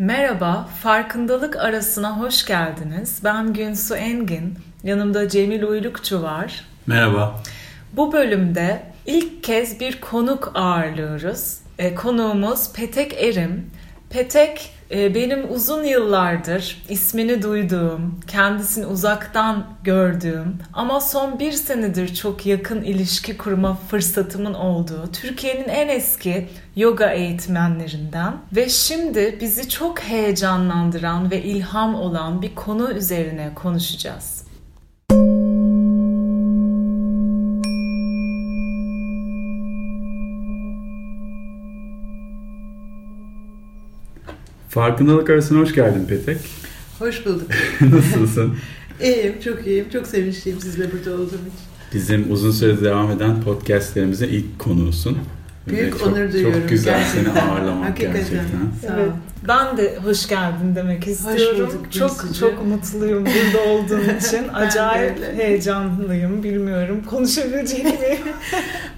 Merhaba, farkındalık arasına hoş geldiniz. Ben Günsu Engin, yanımda Cemil Uylukçu var. Merhaba. Bu bölümde ilk kez bir konuk ağırlıyoruz. E, konuğumuz Petek Erim. Petek benim uzun yıllardır ismini duyduğum, kendisini uzaktan gördüğüm ama son bir senedir çok yakın ilişki kurma fırsatımın olduğu Türkiye'nin en eski yoga eğitmenlerinden ve şimdi bizi çok heyecanlandıran ve ilham olan bir konu üzerine konuşacağız. Farkındalık arasına hoş geldin Petek. Hoş bulduk. Nasılsın? iyiyim, çok iyiyim. Çok sevinçliyim sizle burada olduğum için. Bizim uzun süredir devam eden podcastlerimizin ilk konuğusun. Büyük çok, onur duyuyorum. Çok güzel gerçekten. seni ağırlamak gerçekten. Ol. Evet, ben de hoş geldin demek istiyorum. bulduk çok Gülsücüğüm. çok mutluyum burada olduğun için. Acayip heyecanlıyım. Bilmiyorum konuşabilecek miyim?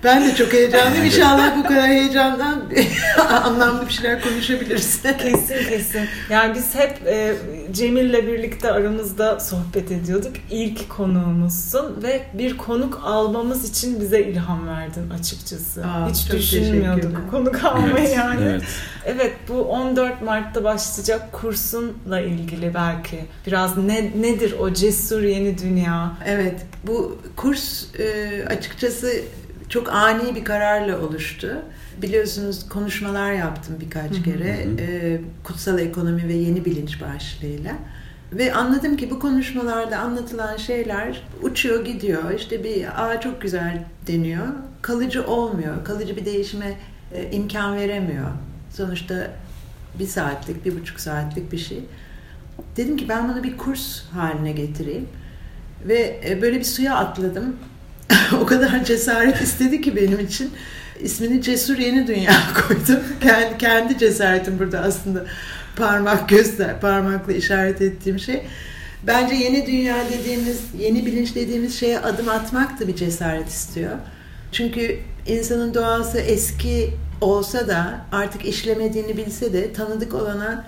Ben de çok heyecanlıyım. İnşallah bu kadar heyecandan anlamlı bir şeyler konuşabiliriz. kesin kesin. Yani biz hep e, Cemil'le birlikte aramızda sohbet ediyorduk. İlk konuğumuzsun ve bir konuk almamız için bize ilham verdin açıkçası. Aa, Hiç düşünmüyorduk konuk almayı Evet, yani. evet. Evet bu 14 Mart'ta başlayacak kursunla ilgili belki biraz ne, nedir o cesur yeni dünya? Evet, bu kurs e, açıkçası çok ani bir kararla oluştu. Biliyorsunuz konuşmalar yaptım birkaç kere. E, kutsal ekonomi ve yeni bilinç başlığıyla. Ve anladım ki bu konuşmalarda anlatılan şeyler uçuyor gidiyor. İşte bir aa çok güzel deniyor. Kalıcı olmuyor. Kalıcı bir değişime e, imkan veremiyor. Sonuçta bir saatlik, bir buçuk saatlik bir şey. Dedim ki ben bunu bir kurs haline getireyim. Ve e, böyle bir suya atladım. o kadar cesaret istedi ki benim için. İsmini Cesur Yeni Dünya koydum. Kendi, kendi cesaretim burada aslında parmak göster, parmakla işaret ettiğim şey. Bence yeni dünya dediğimiz, yeni bilinç dediğimiz şeye adım atmak da bir cesaret istiyor. Çünkü insanın doğası eski olsa da artık işlemediğini bilse de tanıdık olana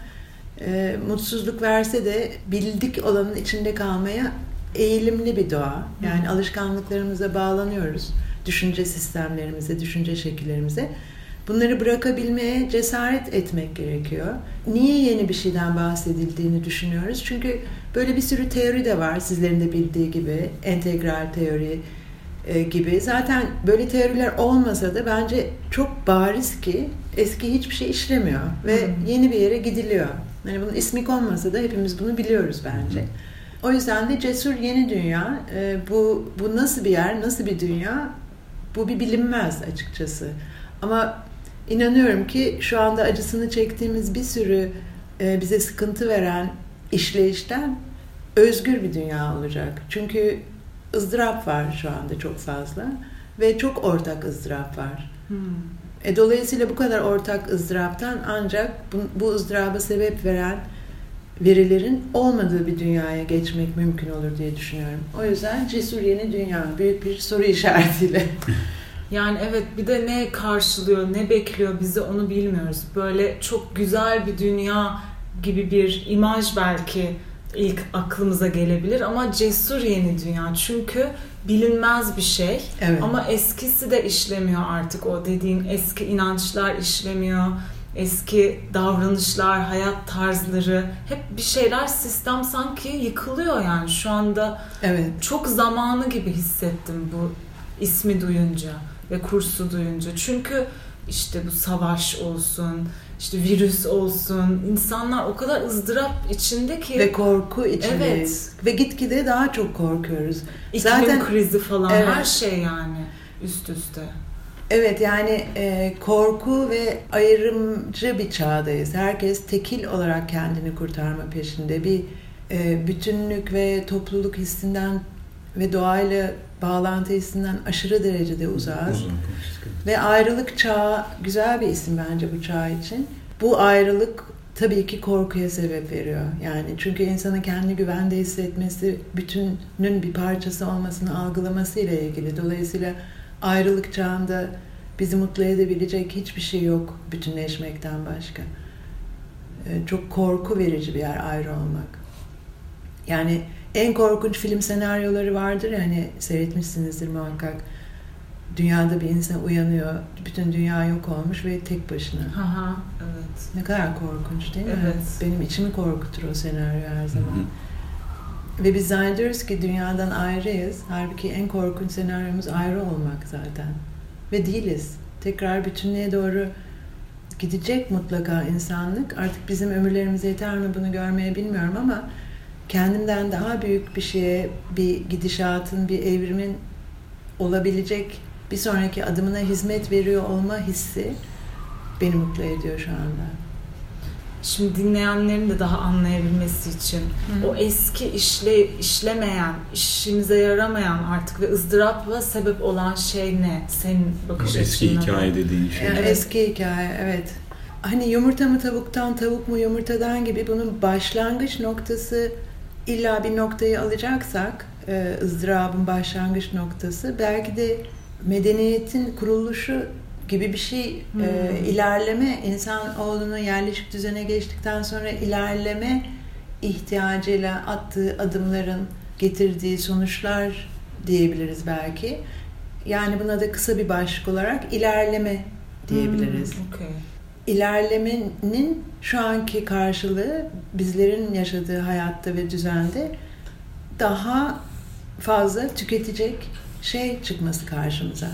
e, mutsuzluk verse de bildik olanın içinde kalmaya eğilimli bir doğa. Yani alışkanlıklarımıza bağlanıyoruz. Düşünce sistemlerimize, düşünce şekillerimize. Bunları bırakabilmeye cesaret etmek gerekiyor. Niye yeni bir şeyden bahsedildiğini düşünüyoruz. Çünkü böyle bir sürü teori de var sizlerin de bildiği gibi. Entegral teori gibi. Zaten böyle teoriler olmasa da bence çok bariz ki eski hiçbir şey işlemiyor. Ve Hı. yeni bir yere gidiliyor. Yani bunun ismi konmasa da hepimiz bunu biliyoruz bence. O yüzden de cesur yeni dünya. e, bu bu nasıl bir yer, nasıl bir dünya? Bu bir bilinmez açıkçası. Ama inanıyorum ki şu anda acısını çektiğimiz bir sürü e, bize sıkıntı veren işleyişten özgür bir dünya olacak. Çünkü ızdırap var şu anda çok fazla ve çok ortak ızdırap var. E, dolayısıyla bu kadar ortak ızdıraptan ancak bu, bu ızdıraba sebep veren verilerin olmadığı bir dünyaya geçmek mümkün olur diye düşünüyorum. O yüzden cesur yeni dünya büyük bir soru işaretiyle. Yani evet bir de ne karşılıyor, ne bekliyor bizi onu bilmiyoruz. Böyle çok güzel bir dünya gibi bir imaj belki ilk aklımıza gelebilir ama cesur yeni dünya çünkü bilinmez bir şey Evet. ama eskisi de işlemiyor artık o dediğin eski inançlar işlemiyor eski davranışlar hayat tarzları hep bir şeyler sistem sanki yıkılıyor yani şu anda Evet. çok zamanı gibi hissettim bu ismi duyunca ve kursu duyunca. Çünkü işte bu savaş olsun, işte virüs olsun, insanlar o kadar ızdırap içinde ki Ve korku içindeyiz. Ve gitgide daha çok korkuyoruz. iklim zaten- krizi falan Evet. her şey yani üst üste. Evet yani e, korku ve ayrımcı bir çağdayız. Herkes tekil olarak kendini kurtarma peşinde. Bir e, bütünlük ve topluluk hissinden ve doğayla bağlantı hissinden aşırı derecede uzağız. Uzun. Ve ayrılık çağı güzel bir isim bence bu çağ için. Bu ayrılık tabii ki korkuya sebep veriyor. Yani çünkü insanın kendi güvende hissetmesi, bütünün bir parçası olmasını algılaması ile ilgili. Dolayısıyla ayrılık çağında bizi mutlu edebilecek hiçbir şey yok bütünleşmekten başka. e, çok korku verici bir yer ayrı olmak. Yani en korkunç film senaryoları vardır ya hani seyretmişsinizdir muhakkak. Dünyada bir insan uyanıyor, bütün dünya yok olmuş ve tek başına. Aha, evet. Ne kadar korkunç değil mi? Evet. Benim içimi korkutur o senaryo her zaman. Ve biz zannediyoruz ki dünyadan ayrıyız. Halbuki en korkunç senaryomuz ayrı olmak zaten. Ve değiliz. Tekrar bütünlüğe doğru gidecek mutlaka insanlık. Artık bizim ömürlerimize yeter mi bunu görmeye bilmiyorum ama kendimden daha büyük bir şeye, bir gidişatın, bir evrimin olabilecek bir sonraki adımına hizmet veriyor olma hissi beni mutlu ediyor şu anda. Şimdi dinleyenlerin de daha anlayabilmesi için Hı. o eski işle işlemeyen, işimize yaramayan artık ve ızdırapla sebep olan şey ne? Senin bakış O eski açınla. hikaye dediğin şey. Yani Evet. eski hikaye evet. Hani yumurta mı tavuktan, tavuk mu yumurtadan gibi bunun başlangıç noktası illa bir noktayı alacaksak e, ızdırabın başlangıç noktası belki de medeniyetin kuruluşu gibi bir şey e, Hmm. ilerleme insan oğlunun yerleşik düzene geçtikten sonra ilerleme ihtiyacıyla attığı adımların getirdiği sonuçlar diyebiliriz belki. Yani buna da kısa bir başlık olarak ilerleme diyebiliriz. Hmm, okey. İlerlemenin şu anki karşılığı bizlerin yaşadığı hayatta ve düzende daha fazla tüketecek şey çıkması karşımıza.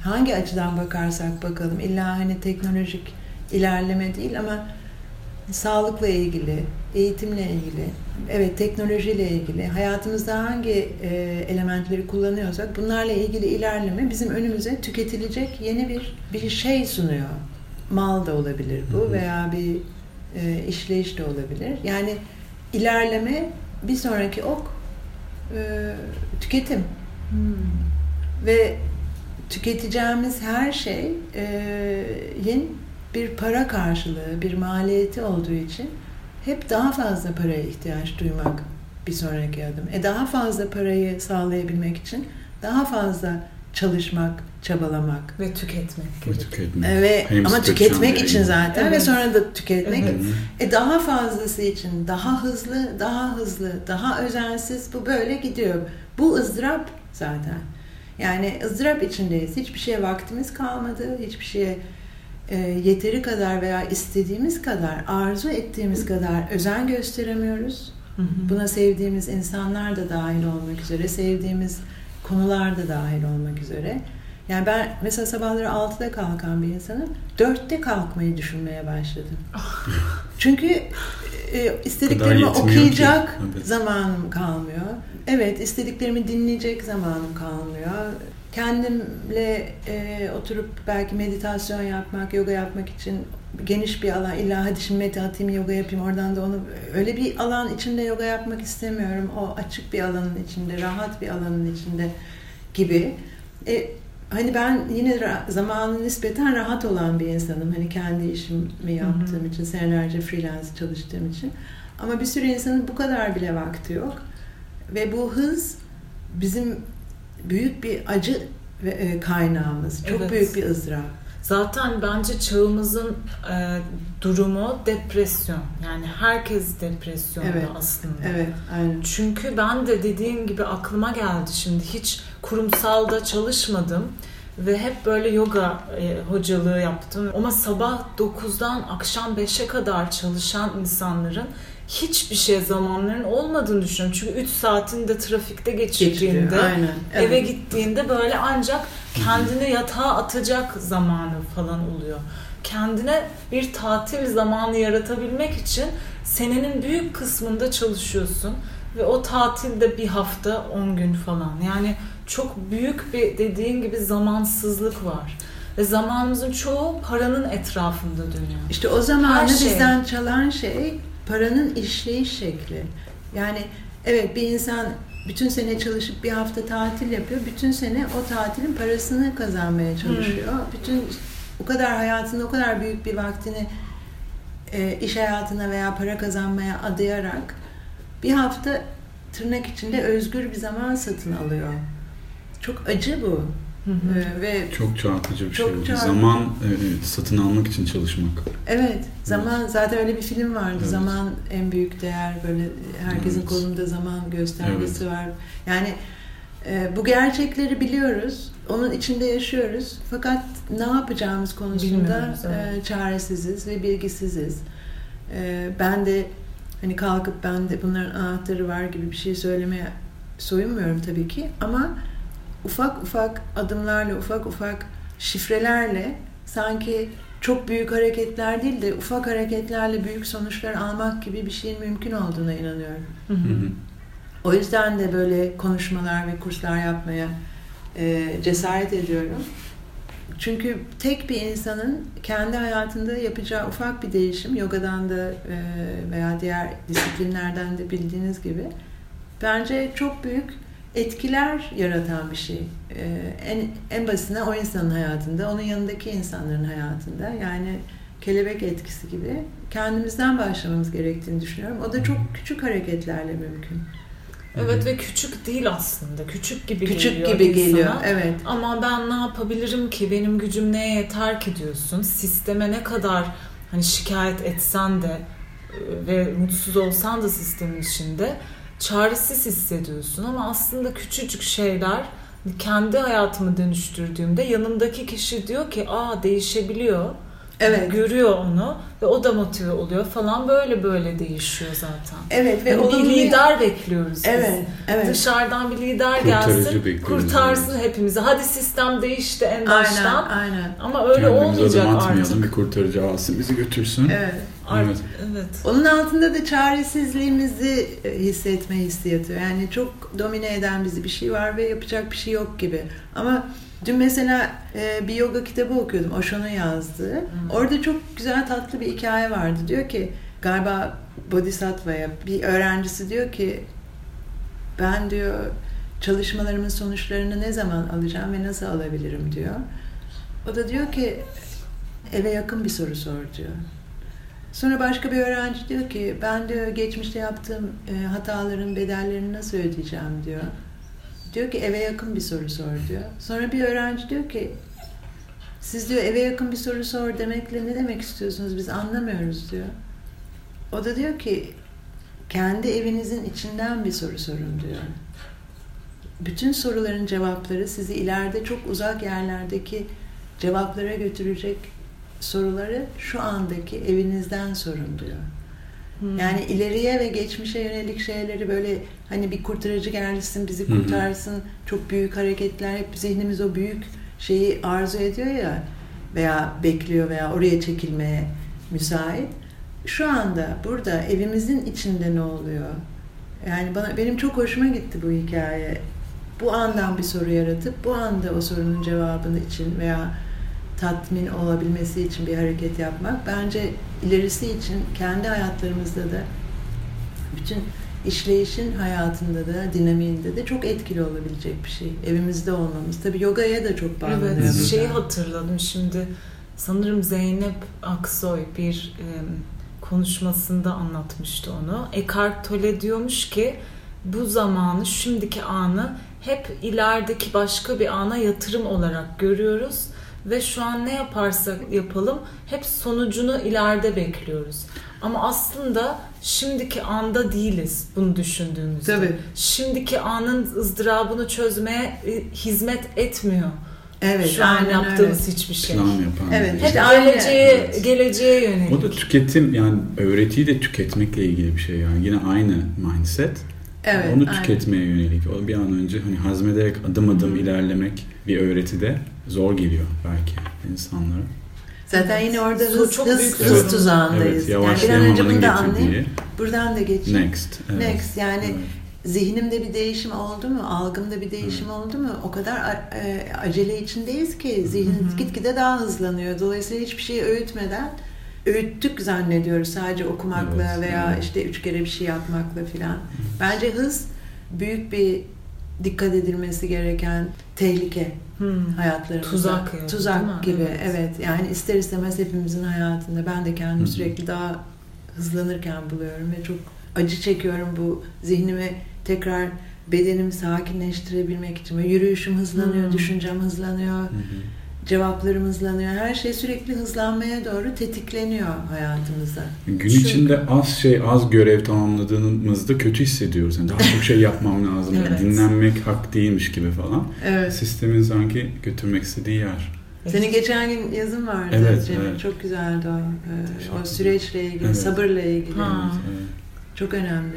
Hangi açıdan bakarsak bakalım illa hani teknolojik ilerleme değil ama sağlıkla ilgili, eğitimle ilgili, evet teknolojiyle ilgili, hayatımızda hangi e, elementleri kullanıyorsak bunlarla ilgili ilerleme bizim önümüze tüketilecek yeni bir bir şey sunuyor. Mal da olabilir Hı bu hı. veya bir e, işleyiş de olabilir. Yani ilerleme bir sonraki ok e, tüketim Hmm. ve tüketeceğimiz her şeyin bir para karşılığı, bir maliyeti olduğu için hep daha fazla paraya ihtiyaç duymak bir sonraki adım. E daha fazla parayı sağlayabilmek için daha fazla çalışmak, çabalamak. Ve tüketmek Ve tüketmek. Ve Hem ama tüketmek ve- için zaten ve Evet. sonra da tüketmek. Evet. E daha fazlası için daha hızlı, daha hızlı, daha özensiz bu böyle gidiyor. Bu ızdırap zaten. Yani ızdırap içindeyiz. Hiçbir şeye vaktimiz kalmadı. Hiçbir şeye e, yeteri kadar veya istediğimiz kadar, arzu ettiğimiz kadar özen gösteremiyoruz. Hı hı. Buna sevdiğimiz insanlar da dahil olmak üzere, sevdiğimiz konular da dahil olmak üzere. Yani ben mesela sabahları 6'da kalkan bir insanım. 4'te kalkmayı düşünmeye başladım. Çünkü e, istediklerimi ki. okuyacak Evet. zamanım kalmıyor. Evet, istediklerimi dinleyecek zamanım kalmıyor. Kendimle e, oturup belki meditasyon yapmak, yoga yapmak için geniş bir alan. İlla hadi şimdi mete atayım, yoga yapayım oradan da onu. Öyle bir alan içinde yoga yapmak istemiyorum. O açık bir alanın içinde, rahat bir alanın içinde gibi. E, hani ben yine ra- zamanı nispeten rahat olan bir insanım. Hani kendi işimi yaptığım için, senelerce freelance çalıştığım için. Ama bir sürü insanın bu kadar bile vakti yok. Ve bu hız bizim büyük bir acı ve e, kaynağımız. Çok Evet. büyük bir ızdırap. Zaten bence çağımızın e, durumu depresyon. Yani herkes depresyonda Evet. aslında. Evet, aynen. Çünkü ben de dediğin gibi aklıma geldi şimdi hiç kurumsalda çalışmadım ve hep böyle yoga e, hocalığı yaptım. Ama sabah 9'dan akşam 5'e kadar çalışan insanların hiçbir şey zamanların olmadığını düşünüyorum. Çünkü 3 saatini de trafikte geçirdiğinde aynen. eve Evet. gittiğinde böyle ancak kendini yatağa atacak zamanı falan oluyor. Kendine bir tatil zamanı yaratabilmek için senenin büyük kısmında çalışıyorsun ve o tatilde bir hafta 10 gün falan. Yani çok büyük bir dediğin gibi zamansızlık var. Ve zamanımızın çoğu paranın etrafında dönüyor. İşte o zamanı şey. bizden çalan şey paranın işleyiş şekli. Yani evet bir insan bütün sene çalışıp bir hafta tatil yapıyor. Bütün sene o tatilin parasını kazanmaya çalışıyor. Bütün o kadar hayatında o kadar büyük bir vaktini e, iş hayatına veya para kazanmaya adayarak bir hafta tırnak içinde özgür bir zaman satın alıyor. Çok acı bu. Hı hı. Ee, ve Çok çarpıcı bir Çok şey. oldu. çarpıcı. Zaman e, satın almak için çalışmak. evet zaman zaten öyle bir film vardı. Evet. Zaman en büyük değer böyle herkesin Evet. kolunda zaman göstergesi var. Yani e, bu gerçekleri biliyoruz. Onun içinde yaşıyoruz. Fakat ne yapacağımız konusunda evet. e, çaresiziz ve bilgisiziz. E, ben de hani kalkıp ben de bunların anahtarı var gibi bir şey söylemeye soyunmuyorum tabii ki ama ufak ufak adımlarla, ufak ufak şifrelerle sanki çok büyük hareketler değil de ufak hareketlerle büyük sonuçlar almak gibi bir şeyin mümkün olduğuna inanıyorum. Hı Hı. O yüzden de böyle konuşmalar ve kurslar yapmaya e, cesaret ediyorum. Çünkü tek bir insanın kendi hayatında yapacağı ufak bir değişim, yogadan da e, veya diğer disiplinlerden de bildiğiniz gibi bence çok büyük etkiler yaratan bir şey. E, en, en basitine o insanın hayatında, onun yanındaki insanların hayatında. Yani kelebek etkisi gibi kendimizden başlamamız gerektiğini düşünüyorum. O da çok küçük hareketlerle mümkün. Evet ve küçük değil aslında. Küçük gibi Küçük geliyor gibi insana. geliyor. Evet. Ama ben ne yapabilirim ki? Benim gücüm neye yeter ki diyorsun. Sisteme ne kadar hani şikayet etsen de e, ve mutsuz olsan da sistemin içinde çaresiz hissediyorsun ama aslında küçücük şeyler kendi hayatımı dönüştürdüğümde yanımdaki kişi diyor ki aa değişebiliyor. Evet. Görüyor onu ve o da motive oluyor falan böyle böyle değişiyor zaten. Evet ve Yani bir lider bekliyoruz biz. Evet, evet. Dışarıdan bir lider Kurtarıcı gelsin, kurtarsın evet. hepimizi. Hadi sistem değişti en Aynen, baştan. aynen. Ama öyle Kendimize olmayacak artık. bir kurtarıcı alsın, bizi götürsün. Evet. Art- Evet. evet. Onun altında da çaresizliğimizi e, hissetme hissiyatı. Yani çok domine eden bizi bir şey var ve yapacak bir şey yok gibi. Ama dün mesela e, bir yoga kitabı okuyordum. Osho'nun yazdığı. Orada çok güzel tatlı bir hikaye vardı. Diyor ki galiba Bodhisattva'ya bir öğrencisi diyor ki ben diyor çalışmalarımın sonuçlarını ne zaman alacağım ve nasıl alabilirim diyor. O da diyor ki eve yakın bir soru sor diyor. Sonra başka bir öğrenci diyor ki ben diyor geçmişte yaptığım e, hataların bedellerini nasıl ödeyeceğim diyor. Diyor ki eve yakın bir soru sor diyor. Sonra bir öğrenci diyor ki siz diyor eve yakın bir soru sor demekle ne demek istiyorsunuz biz anlamıyoruz diyor. O da diyor ki kendi evinizin içinden bir soru sorun diyor. Bütün soruların cevapları sizi ileride çok uzak yerlerdeki cevaplara götürecek soruları şu andaki evinizden sorun diyor. Hmm. Yani ileriye ve geçmişe yönelik şeyleri böyle hani bir kurtarıcı gelsin bizi kurtarsın çok büyük hareketler hep zihnimiz o büyük şeyi arzu ediyor ya veya bekliyor veya oraya çekilmeye müsait. Şu anda burada evimizin içinde ne oluyor? Yani bana benim çok hoşuma gitti bu hikaye. Bu andan bir soru yaratıp bu anda o sorunun cevabını için veya tatmin olabilmesi için bir hareket yapmak bence ilerisi için kendi hayatlarımızda da bütün işleyişin hayatında da dinamiğinde de çok etkili olabilecek bir şey. Evimizde olmamız. Tabii yogaya da çok bağlanıyor. Evet, burada. şeyi hatırladım şimdi. Sanırım Zeynep Aksoy bir e, konuşmasında anlatmıştı onu. Eckhart Tolle diyormuş ki bu zamanı, şimdiki anı hep ilerideki başka bir ana yatırım olarak görüyoruz ve şu an ne yaparsak yapalım hep sonucunu ileride bekliyoruz. Ama aslında şimdiki anda değiliz bunu düşündüğümüzde. Tabii. Şimdiki anın ızdırabını çözmeye e, hizmet etmiyor. Evet, Şu an yaptığımız öyle. hiçbir şey. Plan yapan. Evet, hep. Geleceğe, Evet. geleceğe yönelik. O da tüketim yani öğretiyi de tüketmekle ilgili bir şey yani yine aynı mindset. Evet, Onu aynen. tüketmeye yönelik. O bir an önce hani hazmederek adım adım Hı. ilerlemek bir öğretide zor geliyor belki insanlara. Zaten yine orada hız, çok hız, büyük hız tuzağındayız. Evet, yani bir an önce bunu da anlayayım. Buradan da geçeyim. next. Evet. Next yani Evet. zihnimde bir değişim oldu mu, algımda bir değişim oldu mu o kadar e, acele içindeyiz ki zihin Hı hı. gitgide daha hızlanıyor. Dolayısıyla hiçbir şeyi öğütmeden öğüttük zannediyoruz sadece okumakla Evet, veya evet. işte üç kere bir şey yapmakla filan. Bence hız büyük bir dikkat edilmesi gereken tehlike Hmm. hayatlarımızda. Tuzak yani, Tuzak gibi Evet. evet. Yani ister istemez hepimizin hayatında ben de kendimi hı. sürekli daha hızlanırken buluyorum ve çok acı çekiyorum bu zihnimi tekrar bedenimi sakinleştirebilmek için. Yürüyüşüm hızlanıyor, Hmm. düşüncem hızlanıyor, Hı hı. cevaplarım hızlanıyor. Her şey sürekli hızlanmaya doğru tetikleniyor hayatımızda. Gün Çünkü- içinde az şey, az görev tamamladığımızda kötü hissediyoruz. Yani daha çok şey yapmam lazım. Evet. Dinlenmek hak değilmiş gibi falan. Evet. Sistemin sanki götürmek istediği yer. Senin geçen gün yazın vardı Evet, Cemil. evet. Çok güzeldi o. Ee, o süreçle ilgili, Evet. sabırla ilgili. Ha. Evet. Çok önemli.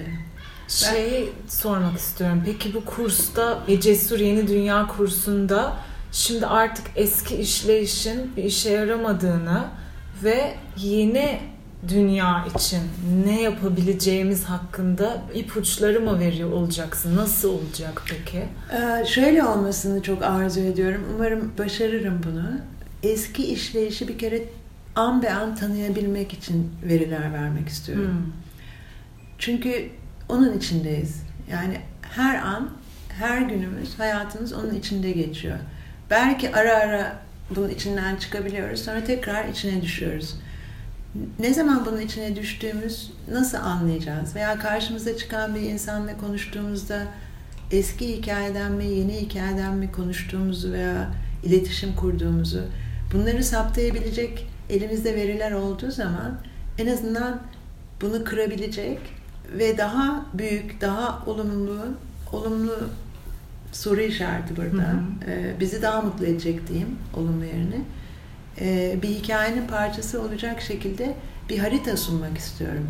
Şeyi sormak istiyorum. Peki bu kursta ve Cesur Yeni Dünya kursunda şimdi artık eski işleyişin bir işe yaramadığını ve yeni dünya için ne yapabileceğimiz hakkında ipuçları mı veriyor olacaksın? Nasıl olacak peki? Ee, şöyle olmasını çok arzu ediyorum. Umarım başarırım bunu. Eski işleyişi bir kere an be an tanıyabilmek için veriler vermek istiyorum. Hmm. Çünkü onun içindeyiz. Yani her an, her günümüz, hayatımız onun içinde geçiyor. Belki ara ara bunun içinden çıkabiliyoruz, sonra tekrar içine düşüyoruz. Ne zaman bunun içine düştüğümüz nasıl anlayacağız? Veya karşımıza çıkan bir insanla konuştuğumuzda eski hikayeden mi, yeni hikayeden mi konuştuğumuzu veya iletişim kurduğumuzu bunları saptayabilecek elimizde veriler olduğu zaman en azından bunu kırabilecek ve daha büyük, daha olumlu, olumlu soru işareti burada. Hı Ee, bizi daha mutlu edecek diyeyim olumlu yerine. Ee, bir hikayenin parçası olacak şekilde bir harita sunmak istiyorum.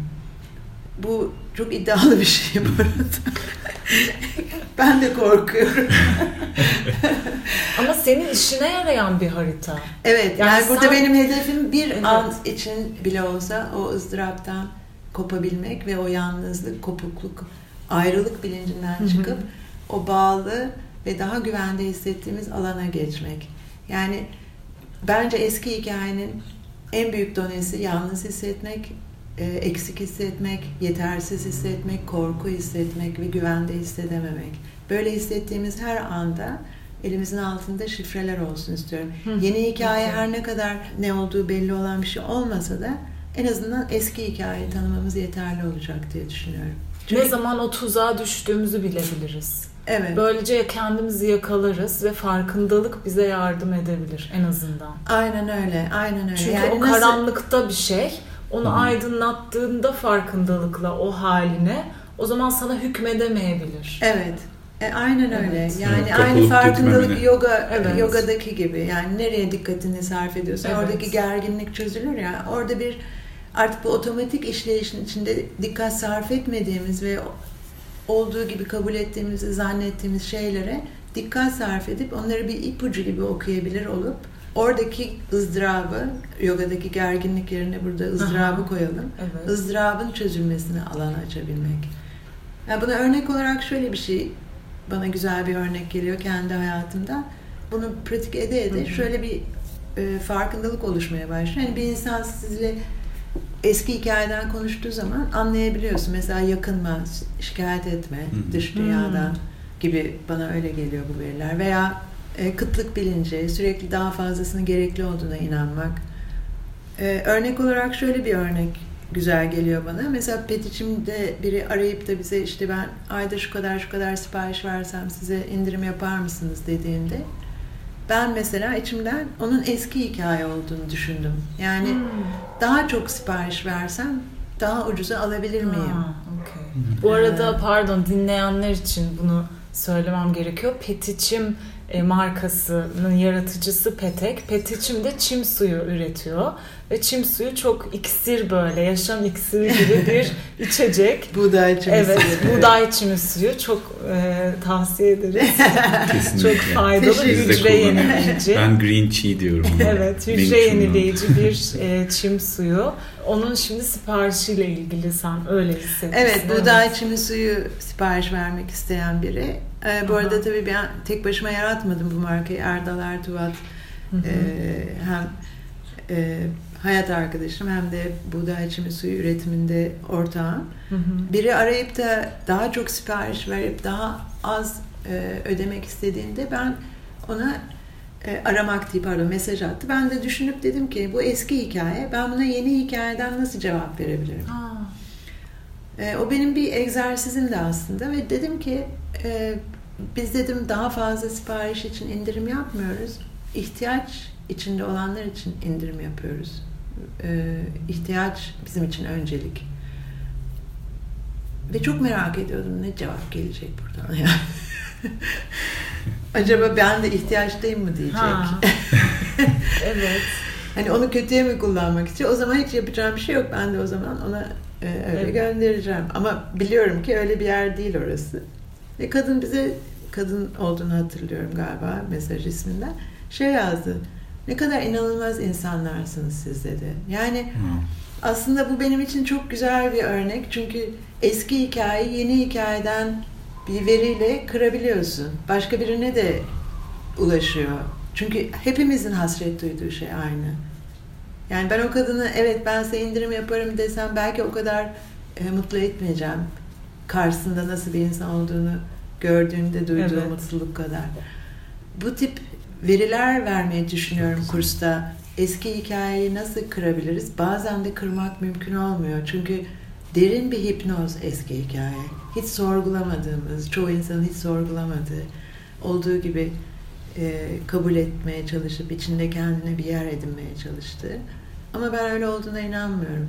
Bu çok iddialı bir şey bu arada. ben de korkuyorum. Ama senin işine yarayan bir harita. Evet, Yani yani, burada sen- benim hedefim bir Evet. an için bile olsa o ızdıraptan kopabilmek ve o yalnızlık, kopukluk, ayrılık bilincinden Hı hı. O bağlı ve daha güvende hissettiğimiz alana geçmek. Yani bence eski hikayenin en büyük donesi yalnız hissetmek, e, eksik hissetmek, yetersiz hissetmek, korku hissetmek ve güvende hissedememek. Böyle hissettiğimiz her anda elimizin altında şifreler olsun istiyorum. Hı, Yeni hikaye her ne kadar ne olduğu belli olan bir şey olmasa da en azından eski hikayeyi tanımamız yeterli olacak diye düşünüyorum. Çünkü- Ne zaman o tuzağa düştüğümüzü bilebiliriz. Evet. Böylece kendimizi yakalarız ve farkındalık bize yardım edebilir en azından. Aynen öyle. Aynen öyle. Çünkü Yani o nasıl- karanlıkta bir şey. Onu Hı. aydınlattığında farkındalıkla o haline o zaman sana hükmedemeyebilir. Evet. E, aynen öyle. Evet. Yani Evet, aynı farkındalık gitmemene. yoga Evet. yogadaki gibi. Yani nereye dikkatini sarf ediyorsan Evet. oradaki gerginlik çözülür ya. Orada bir artık bu otomatik işleyişin içinde dikkat sarf etmediğimiz ve olduğu gibi kabul ettiğimizi zannettiğimiz şeylere dikkat sarf edip onları bir ipucu gibi okuyabilir olup oradaki ızdırabı, yogadaki gerginlik yerine burada ızdırabı Aha. koyalım. Evet. ızdırabın çözülmesine alan açabilmek. Yani buna örnek olarak şöyle bir şey bana güzel bir örnek geliyor kendi hayatımda. Bunu pratik ede ede Hı hı. şöyle bir e, farkındalık oluşmaya başlıyor. Yani bir insan sizle eski hikayeden konuştuğu zaman anlayabiliyorsun. Mesela yakınma, şikayet etme Hı hı. dış dünyadan gibi bana öyle geliyor bu veriler. Veya e, kıtlık bilinci, sürekli daha fazlasının gerekli olduğuna inanmak. E, örnek olarak şöyle bir örnek güzel geliyor bana. Mesela Petiçim'de biri arayıp da bize işte ben ayda şu kadar şu kadar sipariş versem size indirim yapar mısınız dediğinde ben mesela içimden onun eski hikaye olduğunu düşündüm. Yani Hmm. daha çok sipariş versem daha ucuza alabilir miyim? Ha, okey. Bu arada pardon dinleyenler için bunu söylemem gerekiyor. Petiçim e, markasının yaratıcısı Petek. Petiçim de çim suyu üretiyor. Ve çim suyu çok iksir böyle, yaşam iksiri gibi bir içecek. Buğday çimisi. Evet, buğday çimi suyu çok e, tavsiye ederiz. Kesinlikle. çok faydalı, de hücre yenileyici. Ben green tea diyorum. ona. Evet, hücre yenileyici bir e, çim suyu. Onun şimdi siparişiyle ilgili sen öyle hissetmişsin. Evet, buğday çimi suyu sipariş vermek isteyen biri. Ee, bu Aha. arada tabii ben tek başıma yaratmadım bu markayı. Erdal Ertuğat Hı hı. e, hem e, hayat arkadaşım hem de buğday çimi suyu üretiminde ortağım. Hı hı. Biri arayıp da daha çok sipariş verip daha az e, ödemek istediğinde ben ona e, aramak diye pardon mesaj attı. Ben de düşünüp dedim ki bu eski hikaye ben buna yeni hikayeden nasıl cevap verebilirim? Ha, E, o benim bir egzersizimdi aslında ve dedim ki e, biz dedim daha fazla sipariş için indirim yapmıyoruz. İhtiyaç içinde olanlar için indirim yapıyoruz. E, ihtiyaç bizim için öncelik. Ve çok merak ediyordum ne cevap gelecek buradan yani. Acaba ben de ihtiyaçtayım mı diyecek. Ha. evet. Hani onu kötüye mi kullanmak için? O zaman hiç yapacağım bir şey yok. Ben de o zaman ona e, öyle Evet. göndereceğim. Ama biliyorum ki öyle bir yer değil orası. Ve kadın bize, kadın olduğunu hatırlıyorum galiba mesaj isminden. Şey yazdı. Ne kadar inanılmaz insanlarsınız siz dedi. Yani Ha. aslında bu benim için çok güzel bir örnek. Çünkü eski hikayeyi yeni hikayeden bir veriyle kırabiliyorsun. Başka birine de ulaşıyor. Çünkü hepimizin hasret duyduğu şey aynı. Yani ben o kadını evet ben size indirim yaparım desem belki o kadar e, mutlu etmeyeceğim. Karşısında nasıl bir insan olduğunu gördüğünde duyduğu Evet. mutluluk kadar. Bu tip veriler vermeyi düşünüyorum kursta. Eski hikayeyi nasıl kırabiliriz? Bazen de kırmak mümkün olmuyor. Çünkü derin bir hipnoz eski hikaye. Hiç sorgulamadığımız, çoğu insanın hiç sorgulamadığı, olduğu gibi e, kabul etmeye çalışıp içinde kendine bir yer edinmeye çalıştığı. Ama ben öyle olduğuna inanmıyorum.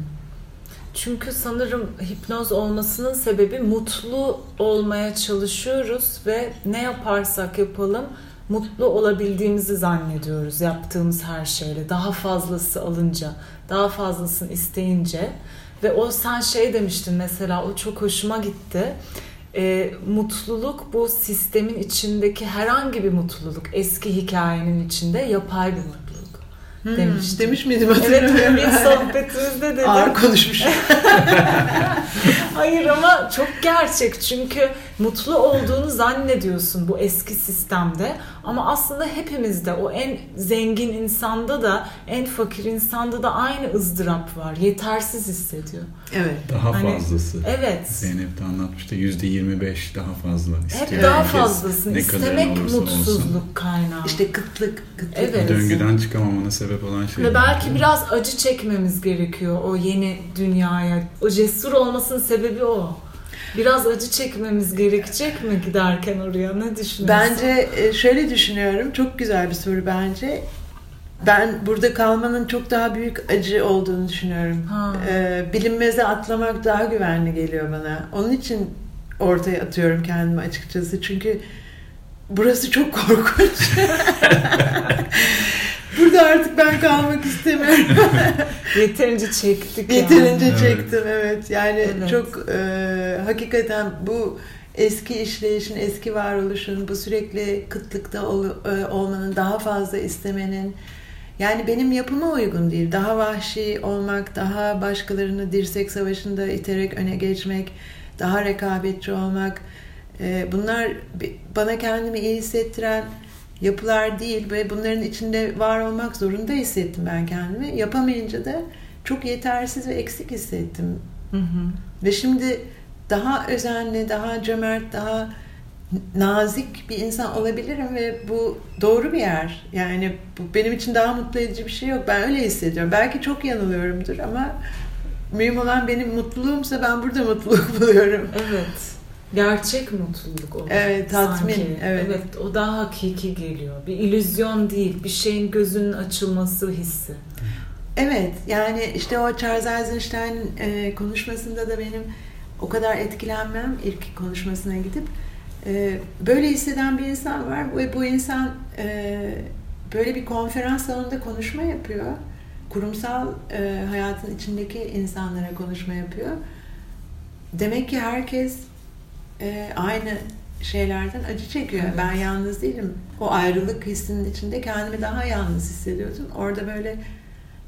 Çünkü sanırım hipnoz olmasının sebebi mutlu olmaya çalışıyoruz ve ne yaparsak yapalım mutlu olabildiğimizi zannediyoruz yaptığımız her şeyle. Daha fazlası alınca, daha fazlasını isteyince ve o sen şey demiştin mesela o çok hoşuma gitti. Ee, mutluluk bu sistemin içindeki herhangi bir mutluluk. Eski hikayenin içinde yapay bir mutluluk. Demiştim. Hmm, Demiş miydim Evet hatırlamıyorum. bir sohbetimizde dedim. Ağır konuşmuş. Hayır ama çok gerçek çünkü mutlu olduğunu zannediyorsun bu eski sistemde ama aslında hepimizde o en zengin insanda da en fakir insanda da aynı ızdırap var. Yetersiz hissediyor. evet. Daha Hani- fazlası. Evet. Zeynep de anlatmıştı. Yüzde 25 daha fazla istiyor. Hep daha fazlasını Ne istemek mutsuzluk olsun. kaynağı. İşte kıtlık, kıtlık. Evet. Döngüden çıkamamana sebep olan şey. Ve belki biraz acı çekmemiz gerekiyor o yeni dünyaya. O cesur olmasının sebebi o. Biraz acı çekmemiz gerekecek mi giderken oraya? Ne düşünüyorsun? Bence e, şöyle düşünüyorum. Çok güzel bir soru bence. Ben burada kalmanın çok daha büyük acı olduğunu düşünüyorum. Ha. Ee, bilinmeze atlamak daha güvenli geliyor bana. Onun için ortaya atıyorum kendimi açıkçası. Çünkü burası çok korkunç. Burada artık ben kalmak istemiyorum. Yeterince çektik yani. Yeterince Evet. çektim evet. Yani Evet. çok e, hakikaten bu eski işleyişin, eski varoluşun, bu sürekli kıtlıkta ol- e, olmanın, daha fazla istemenin yani benim yapıma uygun değil. Daha vahşi olmak, daha başkalarını dirsek savaşında iterek öne geçmek, daha rekabetçi olmak e, bunlar bana kendimi iyi hissettiren yapılar değil ve bunların içinde var olmak zorunda hissettim ben kendimi. Yapamayınca da çok yetersiz ve eksik hissettim. Hı hı. Ve şimdi daha özenli, daha cömert, daha nazik bir insan olabilirim ve bu doğru bir yer. Yani bu benim için daha mutlu edici bir şey yok. Ben öyle hissediyorum. Belki çok yanılıyorumdur ama mühim olan benim mutluluğumsa ben burada mutluluk buluyorum. Evet. Gerçek mutluluk o. Evet, tatmin, Sanki. evet. o daha hakiki geliyor. Bir illüzyon değil. Bir şeyin gözünün açılması hissi. Evet, yani işte o Charles Eisenstein e, konuşmasında da benim o kadar etkilenmem ilk konuşmasına gidip e, böyle hisseden bir insan var ve bu insan e, böyle bir konferans salonunda konuşma yapıyor. Kurumsal e, hayatın içindeki insanlara konuşma yapıyor. Demek ki herkes e, aynı şeylerden acı çekiyor. Evet. Ben yalnız değilim. O ayrılık hissinin içinde kendimi daha yalnız hissediyordum. Orada böyle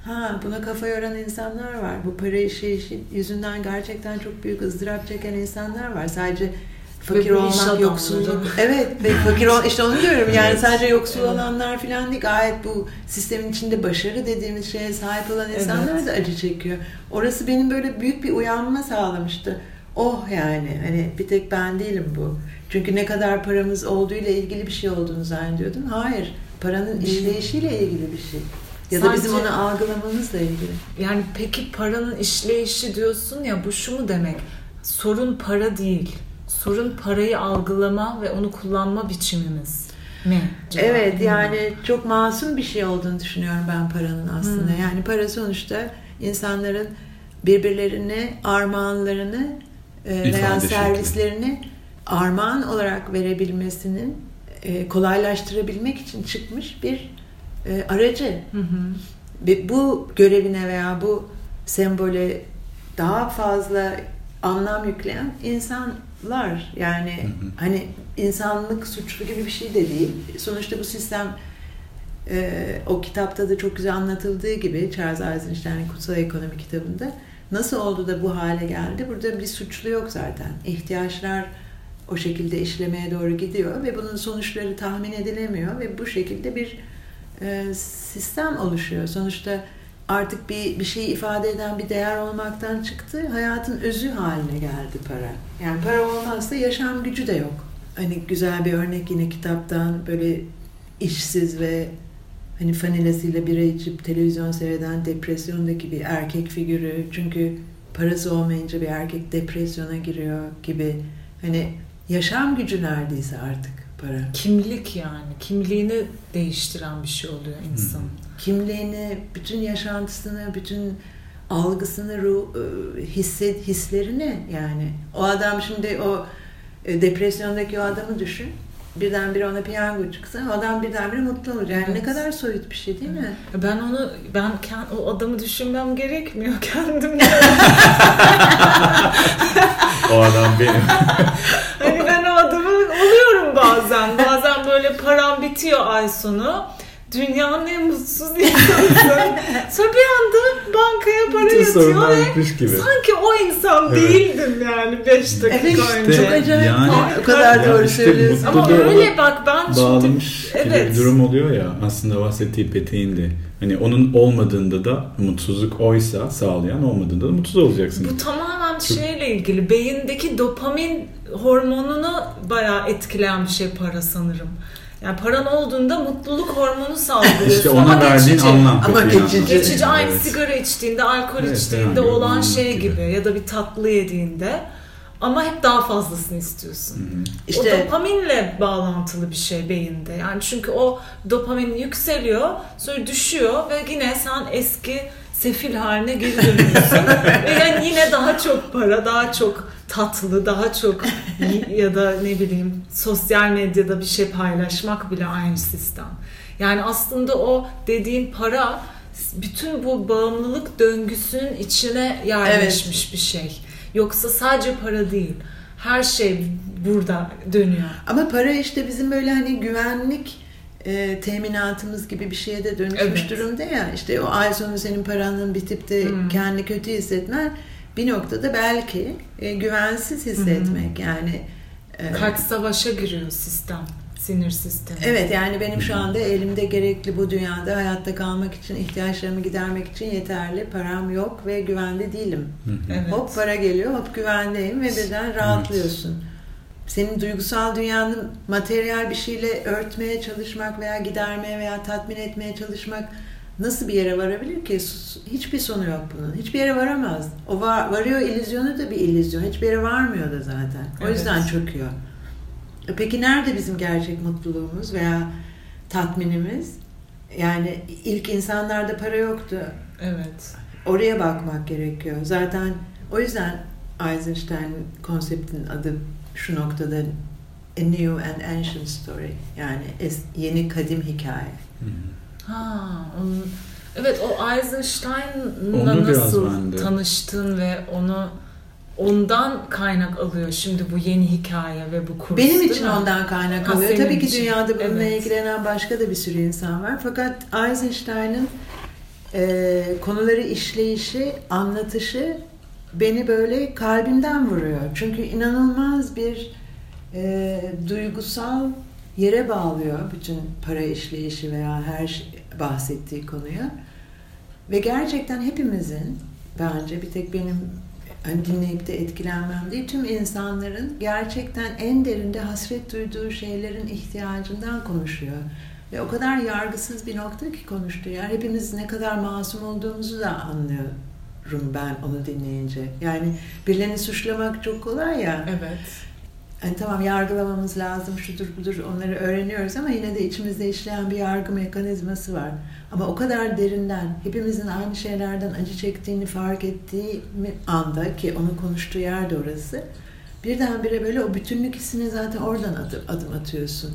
ha buna kafa yoran insanlar var. Bu para işi, işi yüzünden gerçekten çok büyük ızdırap çeken insanlar var. Sadece fakir olmak, yoksulluk. Evet ve fakir ol işte onu diyorum. Yani Evet. sadece yoksul Evet. olanlar falan değil. Gayet bu sistemin içinde başarı dediğimiz şeye sahip olan insanlar Evet. da acı çekiyor. Orası benim böyle büyük bir uyanma sağlamıştı. Oh yani hani bir tek ben değilim bu. Çünkü ne kadar paramız olduğuyla ilgili bir şey olduğunu zannediyordum. Hayır. Paranın işleyişiyle ilgili bir şey. Ya da Sadece- bizim onu algılamamızla ilgili. Yani peki paranın işleyişi diyorsun ya bu şu mu demek? sorun para değil. Sorun parayı algılama ve onu kullanma biçimimiz mi? Evet yani çok masum bir şey olduğunu düşünüyorum ben paranın aslında. Hmm. Yani para sonuçta insanların birbirlerine armağanlarını e, veya İfade şekli. servislerini armağan olarak verebilmesinin e, kolaylaştırabilmek için çıkmış bir e, aracı. Hı hı. Ve bu görevine veya bu sembole daha fazla anlam yükleyen insanlar yani Hı hı. hani insanlık suçlu gibi bir şey de değil. Sonuçta bu sistem e, o kitapta da çok güzel anlatıldığı gibi Charles Eisenstein'in Kutsal Ekonomi kitabında nasıl oldu da bu hale geldi? Burada bir suçlu yok zaten. İhtiyaçlar o şekilde işlemeye doğru gidiyor ve bunun sonuçları tahmin edilemiyor ve bu şekilde bir e, sistem oluşuyor. Sonuçta artık bir bir şeyi ifade eden bir değer olmaktan çıktı. Hayatın özü haline geldi para. Yani para olmazsa yaşam gücü de yok. Hani güzel bir örnek yine kitaptan böyle işsiz ve hani fanilasıyla bira içip televizyon seyreden depresyondaki bir erkek figürü. Çünkü parası olmayınca bir erkek depresyona giriyor gibi. Hani yaşam gücü neredeyse artık para. Kimlik yani. Kimliğini değiştiren bir şey oluyor insan. kimliğini, bütün yaşantısını, bütün algısını, ruh, e, hisset, hislerini yani. O adam şimdi o e, depresyondaki o adamı düşün. Birdenbire ona piyango çıksa adam birdenbire mutlu olur. Yani ne Evet. kadar soyut bir şey değil mi? Ben onu ben kend- o adamı düşünmem gerekmiyor kendim. O adam benim. hani ben o adamı oluyorum bazen. Bazen böyle param bitiyor ay sonu. Dünyanın en mutsuz insanısın. Sonra bir anda bankaya para yatıyor ve gibi. sanki o insan Evet. değildim yani 5 dakika Evet, önce. çok acayip. Yani- o kadar Yani doğru işte söylüyorsun. Ama öyle bak ben şimdi Bağlamış gibi Evet. bir durum oluyor ya aslında bahsettiği peteğinde. Hani onun olmadığında da mutsuzluk oysa sağlayan olmadığında da mutsuz olacaksın. Bu tamamen şeyle ilgili. Beyindeki dopamin hormonunu bayağı etkileyen bir şey para sanırım. Yani paran olduğunda mutluluk hormonu salgılıyorsun İşte ama ona verdiğin geçici. anlam. Ama geçici. Geçici aynı Evet. sigara içtiğinde, alkol Evet, içtiğinde yani olan şey gibi. gibi. ya da bir tatlı yediğinde ama hep daha fazlasını istiyorsun. Hı hı. İşte O dopaminle bağlantılı bir şey beyinde. Yani çünkü o dopamin yükseliyor, sonra düşüyor ve yine sen eski sefil haline geri dönüyorsun. ve yani yine daha çok para, daha çok tatlı, daha çok ya da ne bileyim sosyal medyada bir şey paylaşmak bile aynı sistem. Yani aslında o dediğin para bütün bu bağımlılık döngüsünün içine yerleşmiş bir şey. Yoksa sadece para değil. Her şey burada dönüyor. Ama para işte bizim böyle hani güvenlik e, teminatımız gibi bir şeye de dönüşmüş Evet. durumda ya. İşte o ay sonu senin paranın bitip de Hmm. kendini kötü hissetmen bir noktada belki e, güvensiz hissetmek yani. e, Kalp savaşa giriyor sistem. Sinir sistemi. Evet yani benim şu anda elimde gerekli bu dünyada hayatta kalmak için ihtiyaçlarımı gidermek için yeterli param yok ve güvende değilim. Evet. Hop para geliyor, hop güvendeyim ve birden rahatlıyorsun. Senin duygusal dünyanı materyal bir şeyle örtmeye çalışmak veya gidermeye veya tatmin etmeye çalışmak nasıl bir yere varabilir ki? Hiçbir sonu yok bunun. Hiçbir yere varamaz. O var, varıyor illüzyonu da bir illüzyon. Hiçbir yere varmıyor da zaten. O Evet. yüzden çöküyor. E Peki nerede bizim gerçek mutluluğumuz veya tatminimiz? Yani ilk insanlarda para yoktu. Evet. Oraya bakmak gerekiyor. Zaten o yüzden Eisenstein konseptinin adı şu noktada A New and Ancient Story. Yani es- yeni kadim hikaye. Hı hı. Ha, onun, evet o Eisenstein'la nasıl tanıştın ve onu ondan kaynak alıyor şimdi bu yeni hikaye ve bu kurs Benim için mi? ondan kaynak Ha, alıyor. Tabii ki için. dünyada bununla Evet. ilgilenen başka da bir sürü insan var. Fakat Eisenstein'ın e, konuları işleyişi, anlatışı beni böyle kalbimden vuruyor. Çünkü inanılmaz bir e, duygusal yere bağlıyor bütün para işleyişi veya her bahsettiği konuya. Ve gerçekten hepimizin bence bir tek benim hani dinleyip de etkilenmem değil, tüm insanların gerçekten en derinde hasret duyduğu şeylerin ihtiyacından konuşuyor. Ve o kadar yargısız bir nokta ki konuştuğu yer. Hepimiz ne kadar masum olduğumuzu da anlıyoruz ben onu dinleyince. Yani birilerini suçlamak çok kolay ya. Evet. Hani tamam yargılamamız lazım, şudur budur onları öğreniyoruz ama yine de içimizde işleyen bir yargı mekanizması var. Ama o kadar derinden, hepimizin aynı şeylerden acı çektiğini fark ettiği anda ki onun konuştuğu yer de orası, birdenbire böyle o bütünlük hissine zaten oradan adım, adım atıyorsun.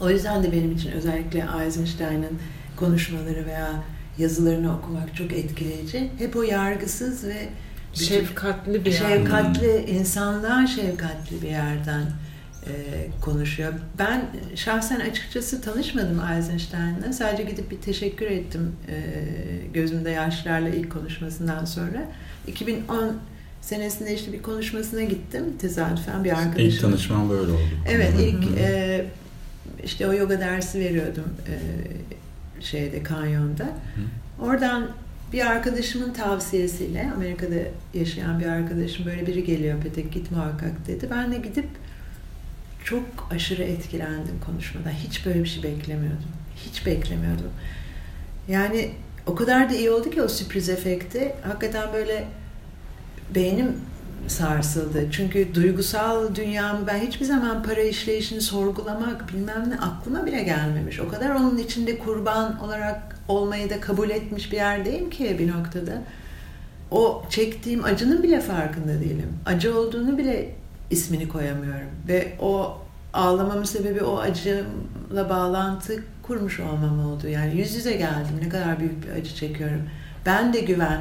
O yüzden de benim için özellikle Eisenstein'ın konuşmaları veya yazılarını okumak çok etkileyici. Hep o yargısız ve şefkatli bir şefkatli yerden. insanlığa şefkatli bir yerden e, konuşuyor. Ben şahsen açıkçası tanışmadım Eisenstein'la. Sadece gidip bir teşekkür ettim e, gözümde yaşlarla ilk konuşmasından sonra. 2010 senesinde işte bir konuşmasına gittim tesadüfen bir arkadaşım. İlk tanışmam böyle oldu. Evet ilk e, işte o yoga dersi veriyordum e, şeyde kanyonda. Hı. Oradan bir arkadaşımın tavsiyesiyle Amerika'da yaşayan bir arkadaşım böyle biri geliyor Petek git muhakkak dedi. Ben de gidip çok aşırı etkilendim konuşmadan. Hiç böyle bir şey beklemiyordum. Hiç beklemiyordum. Yani o kadar da iyi oldu ki o sürpriz efekti. Hakikaten böyle beynim sarsıldı. Çünkü duygusal dünyamı ben hiçbir zaman para işleyişini sorgulamak bilmem ne aklıma bile gelmemiş. O kadar onun içinde kurban olarak olmayı da kabul etmiş bir yerdeyim ki bir noktada. O çektiğim acının bile farkında değilim. Acı olduğunu bile ismini koyamıyorum. Ve o ağlamamın sebebi o acıyla bağlantı kurmuş olmam oldu. Yani yüz yüze geldim. Ne kadar büyük bir acı çekiyorum. Ben de güven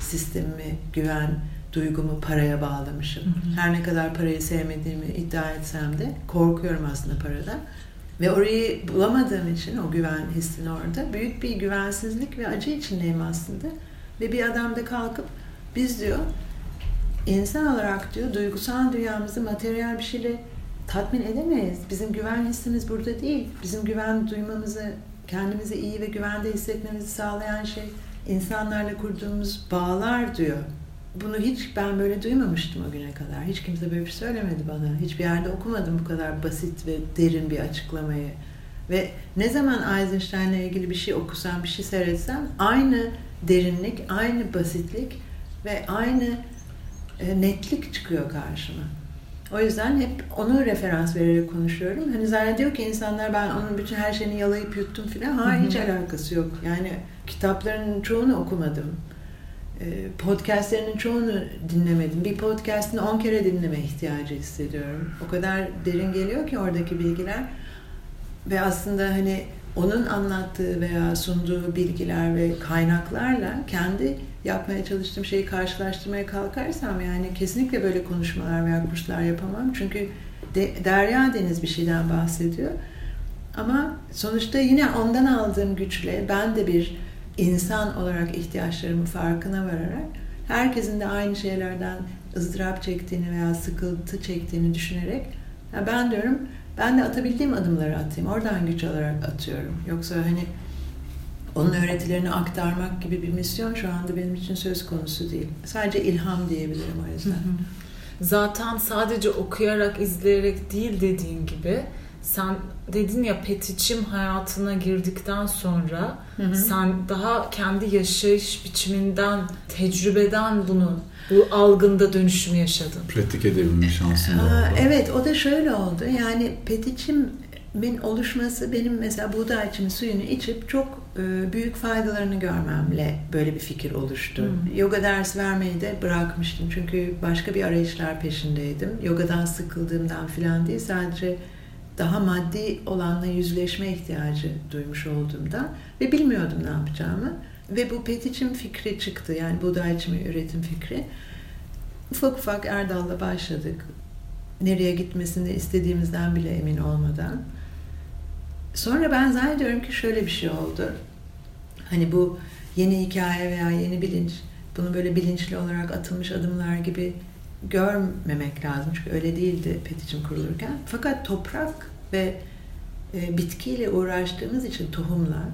sistemimi, güven duygumu paraya bağlamışım. Hı hı. Her ne kadar parayı sevmediğimi iddia etsem de korkuyorum aslında paradan. Ve orayı bulamadığım için o güven hissini orada büyük bir güvensizlik ve acı içindeyim aslında. Ve bir adam da kalkıp biz diyor insan olarak diyor duygusal dünyamızı materyal bir şeyle tatmin edemeyiz. Bizim güven hissimiz burada değil. Bizim güven duymamızı, kendimizi iyi ve güvende hissetmemizi sağlayan şey insanlarla kurduğumuz bağlar diyor. Bunu hiç ben böyle duymamıştım o güne kadar. Hiç kimse böyle bir şey söylemedi bana. Hiçbir yerde okumadım bu kadar basit ve derin bir açıklamayı. Ve ne zaman Eisenstein'la ilgili bir şey okusam, bir şey seyretsem aynı derinlik, aynı basitlik ve aynı e, netlik çıkıyor karşıma. O yüzden hep onu referans vererek konuşuyorum. Hani zannediyor ki insanlar ben onun bütün her şeyini yalayıp yuttum filan. Hayır hiç alakası yok. Yani kitaplarının çoğunu okumadım. Ee, podcastlerinin çoğunu dinlemedim. Bir podcastini 10 kere dinleme ihtiyacı hissediyorum. O kadar derin geliyor ki oradaki bilgiler. Ve aslında hani onun anlattığı veya sunduğu bilgiler ve kaynaklarla kendi yapmaya çalıştığım şeyi karşılaştırmaya kalkarsam yani kesinlikle böyle konuşmalar veya kurslar yapamam. Çünkü de, derya deniz bir şeyden bahsediyor. Ama sonuçta yine ondan aldığım güçle ben de bir insan olarak ihtiyaçlarımın farkına vararak herkesin de aynı şeylerden ızdırap çektiğini veya sıkıntı çektiğini düşünerek ya ben diyorum ben de atabildiğim adımları atayım. Oradan güç alarak atıyorum. Yoksa hani onun öğretilerini aktarmak gibi bir misyon şu anda benim için söz konusu değil. Sadece ilham diyebilirim o yüzden. Zaten sadece okuyarak, izleyerek değil dediğin gibi sen dedin ya petiçim hayatına girdikten sonra hı hı. sen daha kendi yaşayış biçiminden, tecrübeden bunu bu algında dönüşümü yaşadın. Pratik edebilme şansın oldu. Evet o da şöyle oldu. Yani petiçimin oluşması benim mesela buğdayçının suyunu içip çok e, büyük faydalarını görmemle böyle bir fikir oluştu. Hmm. Yoga ders vermeyi de bırakmıştım. Çünkü başka bir arayışlar peşindeydim. Yogadan sıkıldığımdan filan değil sadece daha maddi olanla yüzleşme ihtiyacı duymuş olduğumda ve bilmiyordum ne yapacağımı. Ve bu petiçim fikri çıktı. Yani buğday içimi üretim fikri. Ufak ufak Erdal'la başladık. Nereye gitmesini istediğimizden bile emin olmadan. Sonra ben zannediyorum ki şöyle bir şey oldu. Hani bu yeni hikaye veya yeni bilinç, bunu böyle bilinçli olarak atılmış adımlar gibi görmemek lazım. Çünkü öyle değildi petiçim kurulurken. Fakat toprak ve e, bitkiyle uğraştığımız için tohumlar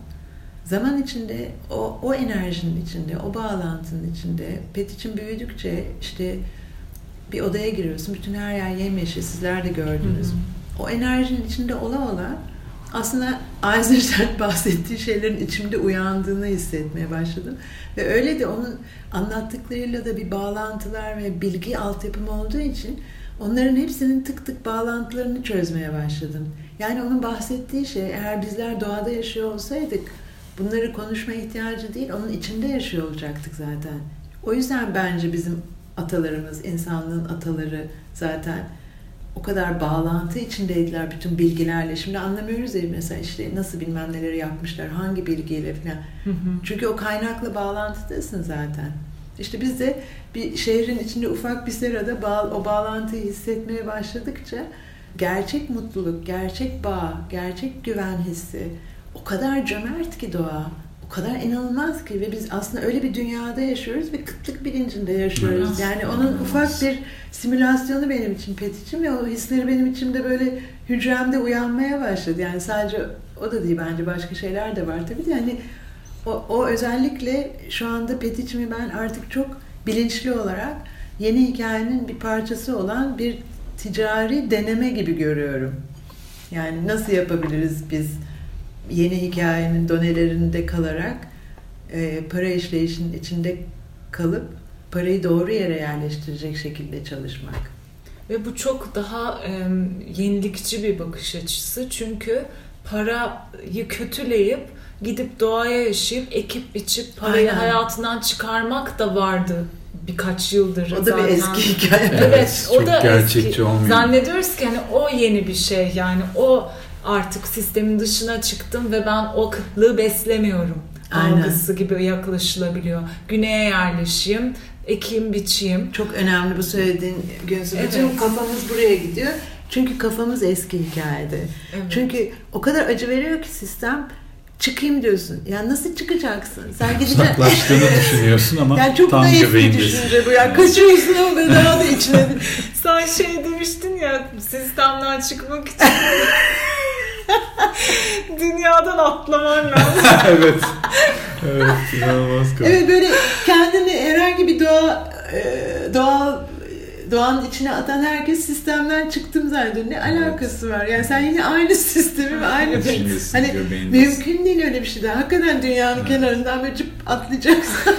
zaman içinde o, o enerjinin içinde, o bağlantının içinde petiçim büyüdükçe işte bir odaya giriyorsun. Bütün her yer yemyeşil. Sizler de gördünüz. Hı hı. O enerjinin içinde ola ola aslında Eisenstein bahsettiği şeylerin içimde uyandığını hissetmeye başladım. Ve öyle de onun anlattıklarıyla da bir bağlantılar ve bilgi altyapım olduğu için onların hepsinin tık tık bağlantılarını çözmeye başladım. Yani onun bahsettiği şey eğer bizler doğada yaşıyor olsaydık bunları konuşma ihtiyacı değil onun içinde yaşıyor olacaktık zaten. O yüzden bence bizim atalarımız, insanlığın ataları zaten o kadar bağlantı içindeydiler bütün bilgilerle. Şimdi anlamıyoruz ya mesela işte nasıl bilmem neleri yapmışlar, hangi bilgiyle falan. Hı hı. Çünkü o kaynakla bağlantıdasın zaten. İşte biz de bir şehrin içinde ufak bir serada bağ, o bağlantıyı hissetmeye başladıkça gerçek mutluluk, gerçek bağ, gerçek güven hissi o kadar cömert ki doğa. O kadar inanılmaz ki ve biz aslında öyle bir dünyada yaşıyoruz ve kıtlık bilincinde yaşıyoruz. Evet. Yani onun ufak bir simülasyonu benim için Petiç'im ve o hisleri benim içimde böyle hücremde uyanmaya başladı. Yani sadece o da değil bence başka şeyler de var tabii de yani o, o özellikle şu anda Petiç'imi ben artık çok bilinçli olarak yeni hikayenin bir parçası olan bir ticari deneme gibi görüyorum. Yani nasıl yapabiliriz biz yeni hikayenin donelerinde kalarak e, para işleyişinin içinde kalıp parayı doğru yere yerleştirecek şekilde çalışmak. Ve bu çok daha e, yenilikçi bir bakış açısı. Çünkü parayı kötüleyip gidip doğaya yaşayıp ekip biçip parayı Aynen. hayatından çıkarmak da vardı birkaç yıldır. O da bir zaten. eski hikaye. Evet, o çok da gerçekçi eski. olmuyor. Zannediyoruz ki hani o yeni bir şey yani o artık sistemin dışına çıktım ve ben o kıtlığı beslemiyorum. Aynen. Algısı gibi yaklaşılabiliyor. Güneye yerleşeyim, ekeyim, biçeyim. Çok önemli bu söylediğin Gözü. Evet. Bütün kafamız buraya gidiyor. Çünkü kafamız eski hikayede. Evet. Çünkü o kadar acı veriyor ki sistem çıkayım diyorsun. Ya nasıl çıkacaksın? Sen gideceksin. Uzaklaştığını düşünüyorsun ama Yani çok tam naif bir göbeğindesin. düşünce bu. Yani kaçıyorsun ama böyle daha da içine. Sen şey demiştin ya sistemden çıkmak için dünyadan atlaman lazım. evet. Evet, inanılmaz komik. evet böyle kendini herhangi bir doğa e, doğal doğanın içine atan herkes sistemden çıktım zannediyor. Ne alakası var? Yani sen yine aynı sistemi ve aynı bir... Hani göbeğindesin. mümkün değil öyle bir şey de. Hakikaten dünyanın kenarından böyle cıp atlayacaksın.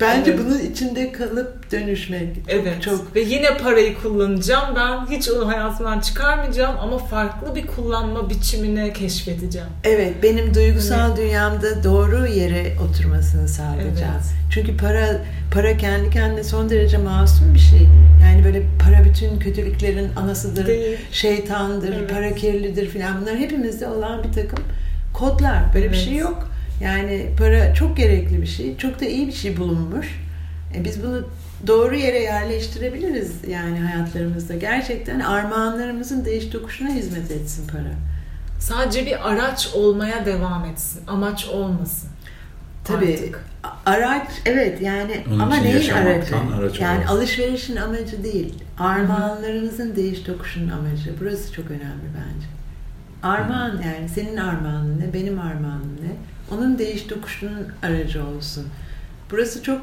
Bence Evet. bunun içinde kalıp dönüşmek. Çok, Evet. Çok Ve yine parayı kullanacağım. Ben hiç onu hayatımdan çıkarmayacağım ama farklı bir kullanma biçimini keşfedeceğim. Evet, benim duygusal dünyamda doğru yere oturmasını sağlayacağım. Evet. Çünkü para para kendi kendine son derece masum bir şey. Yani böyle para bütün kötülüklerin anasıdır, Değil. şeytandır, Evet. para kirlidir filan. Bunlar hepimizde olan bir takım kodlar. Böyle bir Evet. şey yok. Yani para çok gerekli bir şey. Çok da iyi bir şey bulunmuş. E biz bunu doğru yere yerleştirebiliriz yani hayatlarımızda. Gerçekten armağanlarımızın değiş tokuşuna hizmet etsin para. Sadece bir araç olmaya devam etsin. Amaç olmasın. Tabii. Artık. Araç evet yani Onun ama neyin aracı? araç yani olarak. alışverişin amacı değil. Armağanlarınızın değiş tokuşunun amacı. Burası çok önemli bence. Armağan yani senin armağanın ne, benim armağanım ne? Onun değiş tokuşunun aracı olsun. Burası çok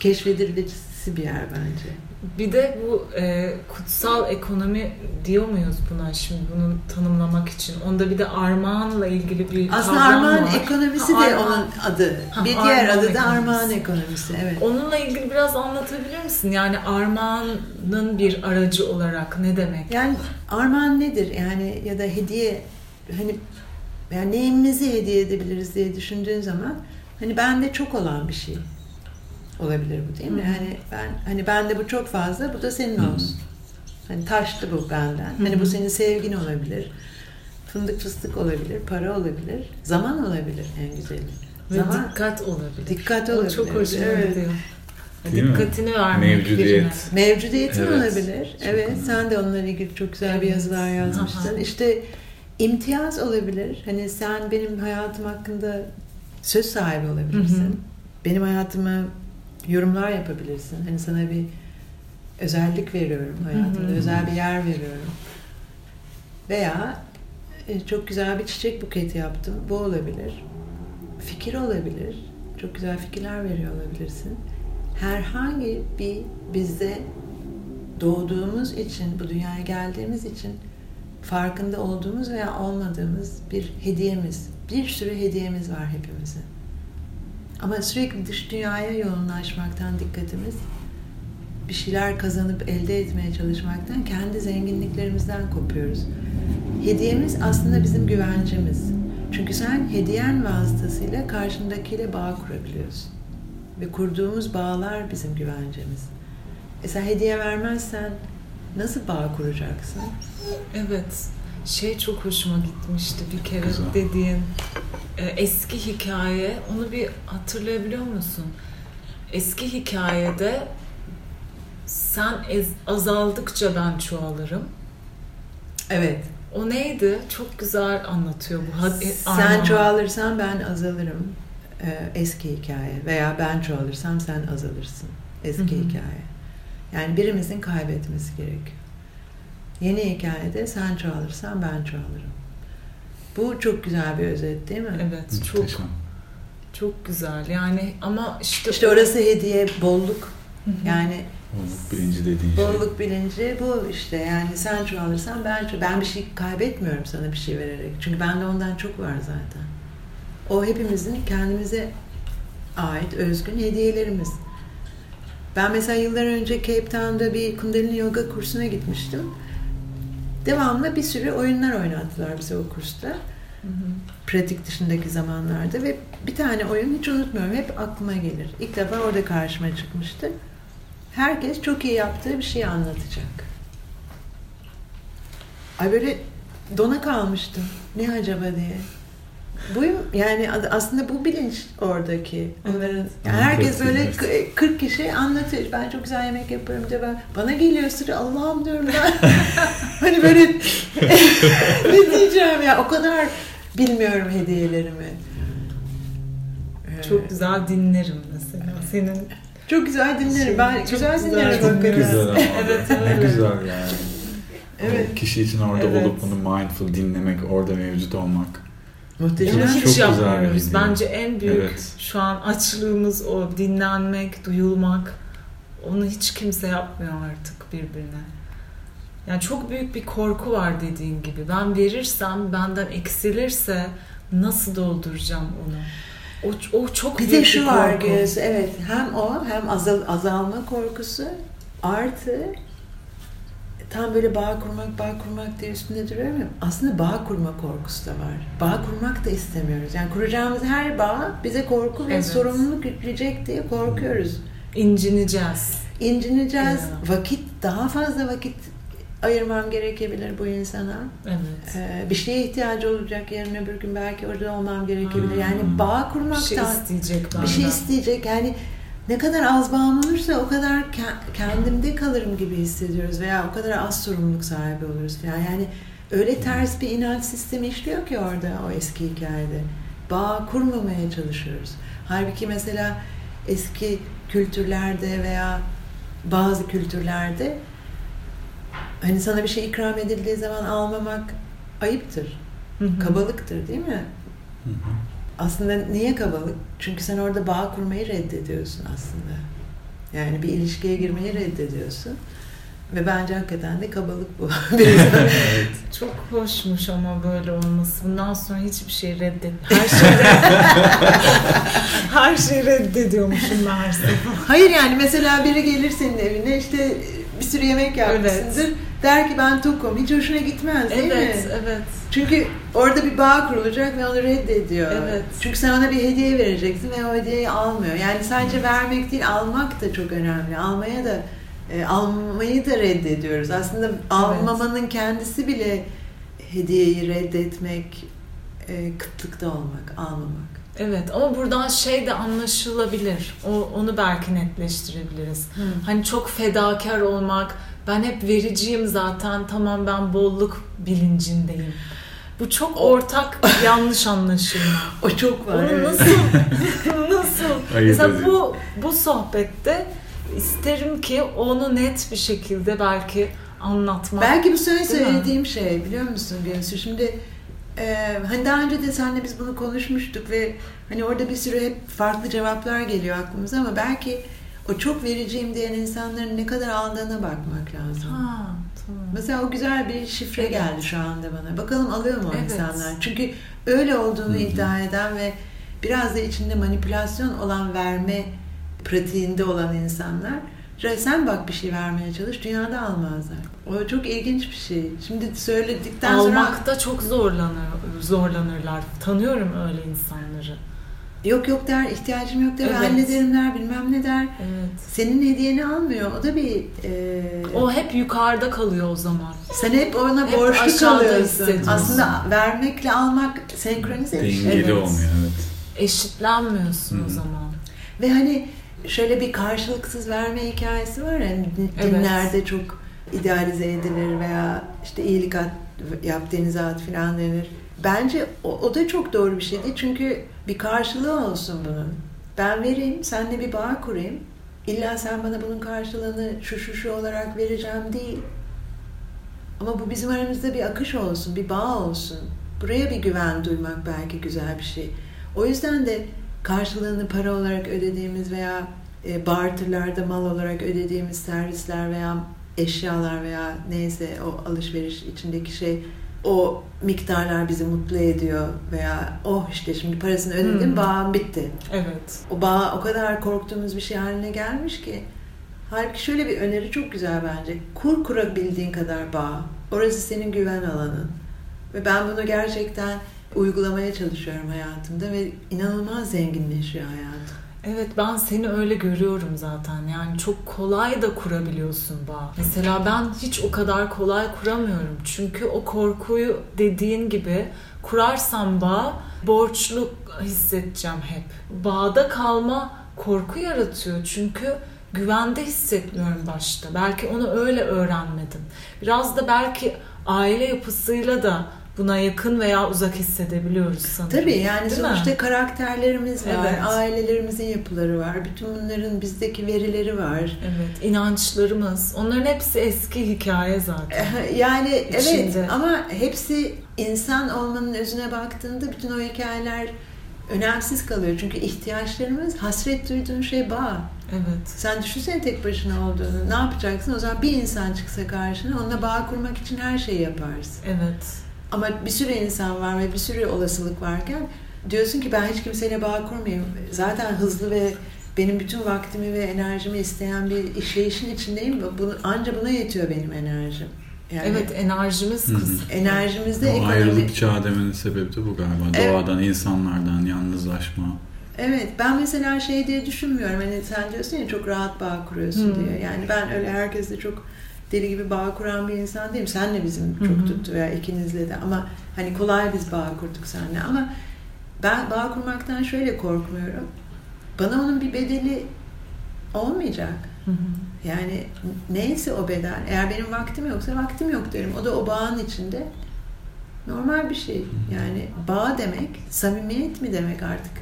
keşfedilmesi bir yer bence. Bir de bu e, kutsal ekonomi diyor muyuz buna şimdi bunu tanımlamak için? Onda bir de armağanla ilgili bir Aslında armağan var. ekonomisi Ha, de armağan. onun adı. Ha, bir diğer adı da ekonomisi. armağan ekonomisi. Evet. Onunla ilgili biraz anlatabilir misin? Yani armağanın bir aracı olarak ne demek? Yani armağan nedir? Yani ya da hediye hani yani neyimizi hediye edebiliriz diye düşündüğün zaman hani bende çok olan bir şey olabilir bu değil mi? Hı hı. Hani ben hani bende bu çok fazla bu da senin olsun. Hani taştı bu benden. Hani bu senin sevgin olabilir. Fındık fıstık olabilir, para olabilir, zaman olabilir en güzeli. Ve Zaman dikkat olabilir. Dikkat O olabilir. çok hoşuma Evet. gidiyor. Değil mi? Dikkatini vermek Mevcudiyet. birine. Mevcudiyetin Evet. olabilir. Çok Evet, önemli. sen de onunla ilgili çok güzel bir Evet. yazılar yazmıştın. Aha. İşte imtiyaz olabilir. Hani sen benim hayatım hakkında söz sahibi olabilirsin. Hı hı. Benim hayatıma yorumlar yapabilirsin. Hani sana bir özellik veriyorum hayatımda, Hı hı. özel bir yer veriyorum. Veya e, çok güzel bir çiçek buketi yaptım. Bu olabilir. Fikir olabilir. Çok güzel fikirler veriyor olabilirsin. Herhangi bir bizde doğduğumuz için, bu dünyaya geldiğimiz için farkında olduğumuz veya olmadığımız bir hediyemiz. Bir sürü hediyemiz var hepimizin. Ama sürekli dış dünyaya yoğunlaşmaktan dikkatimiz bir şeyler kazanıp elde etmeye çalışmaktan kendi zenginliklerimizden kopuyoruz. Hediyemiz aslında bizim güvencemiz. Çünkü sen hediyen vasıtasıyla karşındakiyle bağ kurabiliyorsun. Ve kurduğumuz bağlar bizim güvencemiz. E sen hediye vermezsen nasıl bağ kuracaksın? Evet. Şey çok hoşuma gitmişti bir kere Güzel. dediğin e, eski hikaye. Onu bir hatırlayabiliyor musun? Eski hikayede sen ez- azaldıkça ben çoğalırım. Evet. O neydi? Çok güzel anlatıyor bu. E, Sen armağan. çoğalırsan ben azalırım. Ee, eski hikaye. Veya ben çoğalırsam sen azalırsın. Eski Hı hı. hikaye. Yani birimizin kaybetmesi gerekiyor. Yeni hikayede sen çoğalırsan ben çoğalırım. Bu çok güzel bir özet değil mi? Evet, çok Muhteşem. çok güzel. Yani ama işte İşte orası hediye, bolluk. Hı hı. Yani Bolluk bilinci dediğin şey. bolluk bilinci bu işte. Yani sen çoğalırsan ben ço- Ben bir şey kaybetmiyorum sana bir şey vererek. Çünkü bende ondan çok var zaten. O hepimizin kendimize ait özgün hediyelerimiz. Ben mesela yıllar önce Cape Town'da bir Kundalini Yoga kursuna gitmiştim. Devamlı bir sürü oyunlar oynattılar bize o kursta. Hı hı. Pratik dışındaki zamanlarda ve bir tane oyun hiç unutmuyorum. Hep aklıma gelir. İlk defa orada karşıma çıkmıştı. Herkes çok iyi yaptığı bir şey anlatacak. Ay böyle dona kalmıştım. Ne acaba diye. Bu yani aslında bu bilinç oradaki. Onların yani Evet. herkes böyle Evet. k- 40 kişi anlatıyor. Ben çok güzel yemek yaparım diye ben bana geliyor sıra Allah'ım diyorum ben. hani böyle ne diyeceğim ya o kadar bilmiyorum hediyelerimi. Ee, Çok güzel dinlerim mesela. Senin çok güzel dinlerim. Ben Çok güzel, güzel dinlerim. Çok hakikaten. güzel ama. Evet, Ne evet. güzel yani. Evet. O kişi için orada Evet. olup bunu mindful dinlemek, orada mevcut olmak. Muhteşem. Çok hiç güzel yapmıyoruz. bir. Bence en büyük Evet. şu an açlığımız o dinlenmek, duyulmak. Onu hiç kimse yapmıyor artık birbirine. Yani çok büyük bir korku var dediğin gibi. Ben verirsem benden eksilirse nasıl dolduracağım onu? O, o çok Bir büyük de şu var korku. Göz, evet hem o hem azal, azalma korkusu artı tam böyle bağ kurmak bağ kurmak diye üstünde duruyorum ya aslında bağ kurma korkusu da var. Bağ kurmak da istemiyoruz. Yani kuracağımız her bağ bize korku ve Evet. sorumluluk yükleyecek diye korkuyoruz. İncineceğiz. İncineceğiz. Ya. Vakit daha fazla vakit ayırmam gerekebilir bu insana. Evet. Ee, bir şeye ihtiyacı olacak yarın öbür gün belki orada olmam gerekebilir. Hmm. Yani bağ Bir kurmaktan şey isteyecek benden. bir şey isteyecek. Yani ne kadar az bağım olursa o kadar ke- kendimde kalırım gibi hissediyoruz veya o kadar az sorumluluk sahibi oluruz falan. Yani öyle ters bir inanç sistemi işliyor ki orada o eski hikayede. Bağ kurmamaya çalışıyoruz. Halbuki mesela eski kültürlerde veya bazı kültürlerde hani sana bir şey ikram edildiği zaman almamak ayıptır. Hı hı. Kabalıktır değil mi? Hı hı. Aslında niye kabalık? Çünkü sen orada bağ kurmayı reddediyorsun aslında. Yani bir ilişkiye girmeyi reddediyorsun. Ve bence hakikaten de kabalık bu. evet. Çok hoşmuş ama böyle olması. Bundan sonra hiçbir şey reddet. Her şeyi Her şeyi reddediyormuşum meğerse. Hayır yani mesela biri gelir senin evine işte bir sürü yemek yapmışsındır. Der ki ben tokum. Hiç hoşuna gitmez değil Evet, mi? evet. Çünkü orada bir bağ kurulacak ve onu reddediyor. Evet. Çünkü sen ona bir hediye vereceksin ve o hediyeyi almıyor. Yani sadece vermek değil, almak da çok önemli. Almaya da e, almayı da reddediyoruz. Aslında almamanın kendisi bile hediyeyi reddetmek, e, kıtlıkta olmak, almamak. Evet ama buradan şey de anlaşılabilir. O, onu belki netleştirebiliriz. Hani çok fedakar olmak, ben hep vericiyim zaten, tamam ben bolluk bilincindeyim. Bu çok ortak yanlış anlaşılma. O çok var. Onu evet. nasıl nasıl? Ayırt Mesela bu bu sohbette isterim ki onu net bir şekilde belki anlatmak. Belki bu mi? söylediğim şey biliyor musun Gönsü? Şimdi e, hani daha önce de seninle biz bunu konuşmuştuk ve hani orada bir sürü hep farklı cevaplar geliyor aklımıza ama belki o çok vericiyim diyen insanların ne kadar aldığına bakmak lazım. Ha, tamam. Mesela o güzel bir şifre Evet. geldi şu anda bana. Bakalım alıyor mu o Evet. insanlar? Çünkü öyle olduğunu Hı hı. iddia eden ve biraz da içinde manipülasyon olan verme pratiğinde olan insanlar sen bak bir şey vermeye çalış dünyada almazlar. O çok ilginç bir şey. Şimdi söyledikten sonra Almakta çok zorlanır, zorlanırlar. Tanıyorum öyle insanları. yok yok der, ihtiyacım yok der, Evet. hallederim der, bilmem ne der. Evet. Senin hediyeni almıyor. O da bir e, O hep yukarıda kalıyor o zaman. sen hep ona Hep borçlu kalıyorsun. Aslında vermekle almak senkronize bir şey. Dengeli Evet. olmuyor evet. Eşitlenmiyorsun Hı o zaman. Ve hani şöyle bir karşılıksız verme hikayesi var ya hani Evet. dinlerde çok idealize edilir veya işte iyilik at, yap denize at filan denir. Bence o, o da çok doğru bir şey değil çünkü bir karşılığı olsun bunun. Ben vereyim, seninle bir bağ kurayım. İlla sen bana bunun karşılığını şu şu şu olarak vereceğim değil. Ama bu bizim aramızda bir akış olsun, bir bağ olsun. Buraya bir güven duymak belki güzel bir şey. O yüzden de karşılığını para olarak ödediğimiz veya e, barterlarda mal olarak ödediğimiz servisler veya eşyalar veya neyse o alışveriş içindeki şey o miktarlar bizi mutlu ediyor veya oh işte şimdi parasını ödedim Hmm. bağım bitti. Evet. O bağ o kadar korktuğumuz bir şey haline gelmiş ki. Halbuki şöyle bir öneri çok güzel bence. Kur kurabildiğin kadar bağ. Orası senin güven alanın. Ve ben bunu gerçekten uygulamaya çalışıyorum hayatımda ve inanılmaz zenginleşiyor hayatım. Evet ben seni öyle görüyorum zaten. Yani çok kolay da kurabiliyorsun bağ. Mesela ben hiç o kadar kolay kuramıyorum. Çünkü o korkuyu dediğin gibi kurarsam bağ borçlu hissedeceğim hep. Bağda kalma korku yaratıyor. Çünkü güvende hissetmiyorum başta. Belki onu öyle öğrenmedim. Biraz da belki aile yapısıyla da buna yakın veya uzak hissedebiliyoruz sanırım. Tabii yani Değil mi? sonuçta karakterlerimiz var, Evet. ailelerimizin yapıları var, bütün bunların bizdeki verileri var. Evet, inançlarımız. Onların hepsi eski hikaye zaten. Yani evet İçinde. ama hepsi insan olmanın özüne baktığında bütün o hikayeler önemsiz kalıyor. Çünkü ihtiyaçlarımız, hasret duyduğun şey bağ. Evet. Sen düşünsene tek başına olduğunu. Ne yapacaksın? O zaman bir insan çıksa karşına onunla bağ kurmak için her şeyi yaparsın. Evet. Ama bir sürü insan var ve bir sürü olasılık varken diyorsun ki ben hiç kimseyle bağ kurmayayım. Zaten hızlı ve benim bütün vaktimi ve enerjimi isteyen bir işleyişin içindeyim. Bunu, anca buna yetiyor benim enerjim. Yani Evet, enerjimiz kısıtlı. enerjimizde O ekonomi... ayrılık çağı demenin sebebi de bu galiba. Evet. Doğadan, insanlardan, yalnızlaşma. Evet ben mesela şey diye düşünmüyorum. Hani sen diyorsun ya çok rahat bağ kuruyorsun Hı. diye. Yani ben öyle herkesle çok deli gibi bağ kuran bir insan değilim. Senle bizim çok hı. tuttu veya ikinizle de ama hani kolay biz bağ kurduk seninle ama ben bağ kurmaktan şöyle korkmuyorum. Bana onun bir bedeli olmayacak. Hı hı. Yani neyse o bedel. Eğer benim vaktim yoksa vaktim yok derim. O da o bağın içinde normal bir şey. Yani bağ demek samimiyet mi demek artık?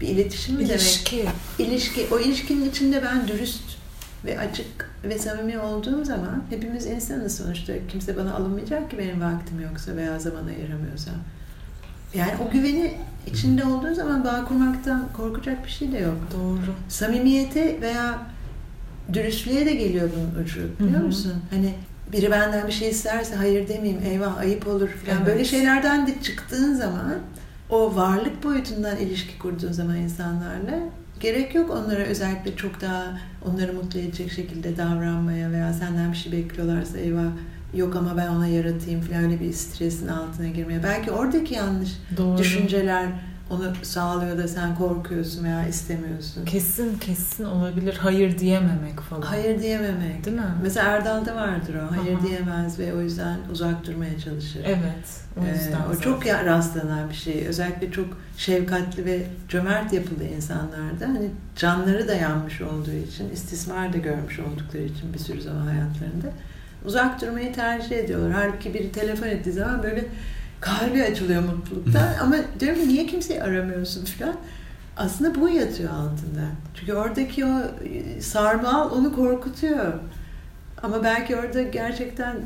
Bir iletişim mi demek? İlişki. İlişki. O ilişkinin içinde ben dürüst ve açık ve samimi olduğum zaman hepimiz insanız sonuçta. Kimse bana alınmayacak ki benim vaktim yoksa veya zaman ayıramıyorsam. Yani o güveni içinde olduğu zaman bağ kurmaktan korkacak bir şey de yok Doğru. samimiyete veya dürüstlüğe de geliyor bunun ucu biliyor Hı hı. musun? Hani biri benden bir şey isterse hayır demeyeyim eyvah ayıp olur falan Evet. böyle şeylerden de çıktığın zaman o varlık boyutundan ilişki kurduğun zaman insanlarla gerek yok onlara özellikle çok daha onları mutlu edecek şekilde davranmaya veya senden bir şey bekliyorlarsa eyvah yok ama ben ona yaratayım falan öyle bir stresin altına girmeye. Belki oradaki yanlış Doğru. düşünceler onu sağlıyor da sen korkuyorsun veya istemiyorsun. Kesin kesin olabilir. Hayır diyememek falan. Hayır diyememek. Değil mi? Mesela Erdal'da vardır o. Hayır Aha. diyemez ve o yüzden uzak durmaya çalışır. Evet. O Ee, yüzden o zaten. çok ya- rastlanan bir şey. Özellikle çok şefkatli ve cömert yapılı insanlarda hani canları da yanmış olduğu için, istismar da görmüş oldukları için bir sürü zaman hayatlarında uzak durmayı tercih ediyorlar. Halbuki biri telefon ettiği zaman böyle kalbi açılıyor mutluluktan. Ama diyorum ki niye kimseyi aramıyorsun falan. Aslında bu yatıyor altında. Çünkü oradaki o e, sarmal onu korkutuyor. Ama belki orada gerçekten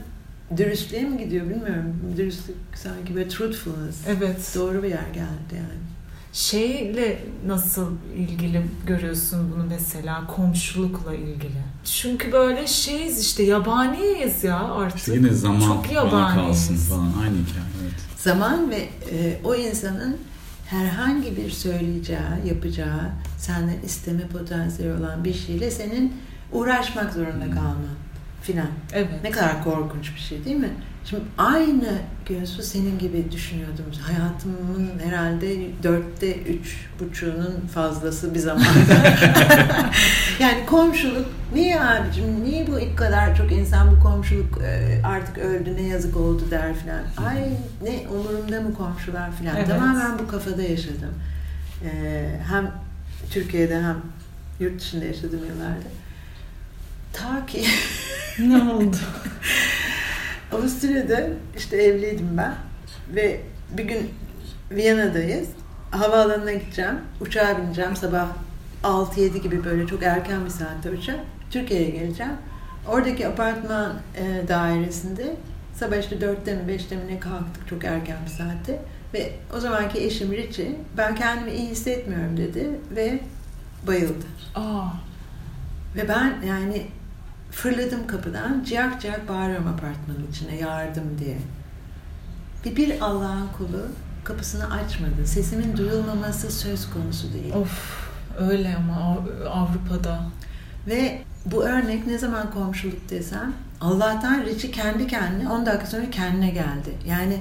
dürüstlüğe mi gidiyor bilmiyorum. Dürüstlük sanki böyle truthfulness. Evet. Doğru bir yer geldi yani. Şeyle nasıl ilgili görüyorsun bunu mesela komşulukla ilgili? Çünkü böyle şeyiz işte yabaniyiz ya artık. İşte yine zaman Çok bana yabaniyiz. kalsın falan aynı hikaye. Evet. Zaman ve e, o insanın herhangi bir söyleyeceği, yapacağı, senden isteme potansiyeli olan bir şeyle senin uğraşmak zorunda kalman filan. Evet. Ne kadar korkunç bir şey değil mi? Şimdi aynı Gözü senin gibi düşünüyordum. Hayatımın herhalde dörtte üç buçuğunun fazlası bir zamanda. yani komşuluk niye abicim niye bu ilk kadar çok insan bu komşuluk e, artık öldü ne yazık oldu der filan. Ay ne umurumda mı komşular filan. Evet. Tamamen bu kafada yaşadım. E, hem Türkiye'de hem yurt dışında yaşadım yıllarda. Ta ki Ne oldu? Avusturya'da işte evliydim ben ve bir gün Viyana'dayız. Havaalanına gideceğim. Uçağa bineceğim sabah 6-7 gibi böyle çok erken bir saatte uçak. Türkiye'ye geleceğim. Oradaki apartman e, dairesinde sabah işte 4'te mi 5'te mi ne kalktık çok erken bir saatte. Ve o zamanki eşim Richie ben kendimi iyi hissetmiyorum dedi ve bayıldı. Aa, Ve ben yani fırladım kapıdan, ciyak ciyak bağırıyorum apartmanın içine yardım diye. Ve bir Allah'ın kulu kapısını açmadı. Sesimin duyulmaması söz konusu değil. of öyle ama Av- Avrupa'da. Ve bu örnek ne zaman komşuluk desem Allah'tan Richie kendi kendine 10 dakika sonra kendine geldi. Yani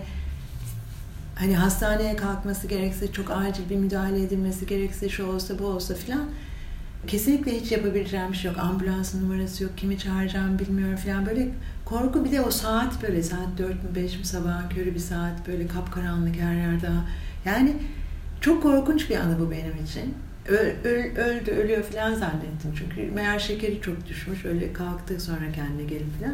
hani hastaneye kalkması gerekse çok acil bir müdahale edilmesi gerekse şu olsa bu olsa filan kesinlikle hiç yapabileceğim bir şey yok. Ambulansın numarası yok. Kimi çağıracağım bilmiyorum filan. Böyle korku bir de o saat böyle saat 4 mü 5 mi sabahın körü bir saat böyle kapkaranlık her yerde. Yani çok korkunç bir anı bu benim için. Ö- öl- öldü, ölüyor falan zannettim. Çünkü meğer şekeri çok düşmüş. Öyle kalktı sonra kendine gelip falan.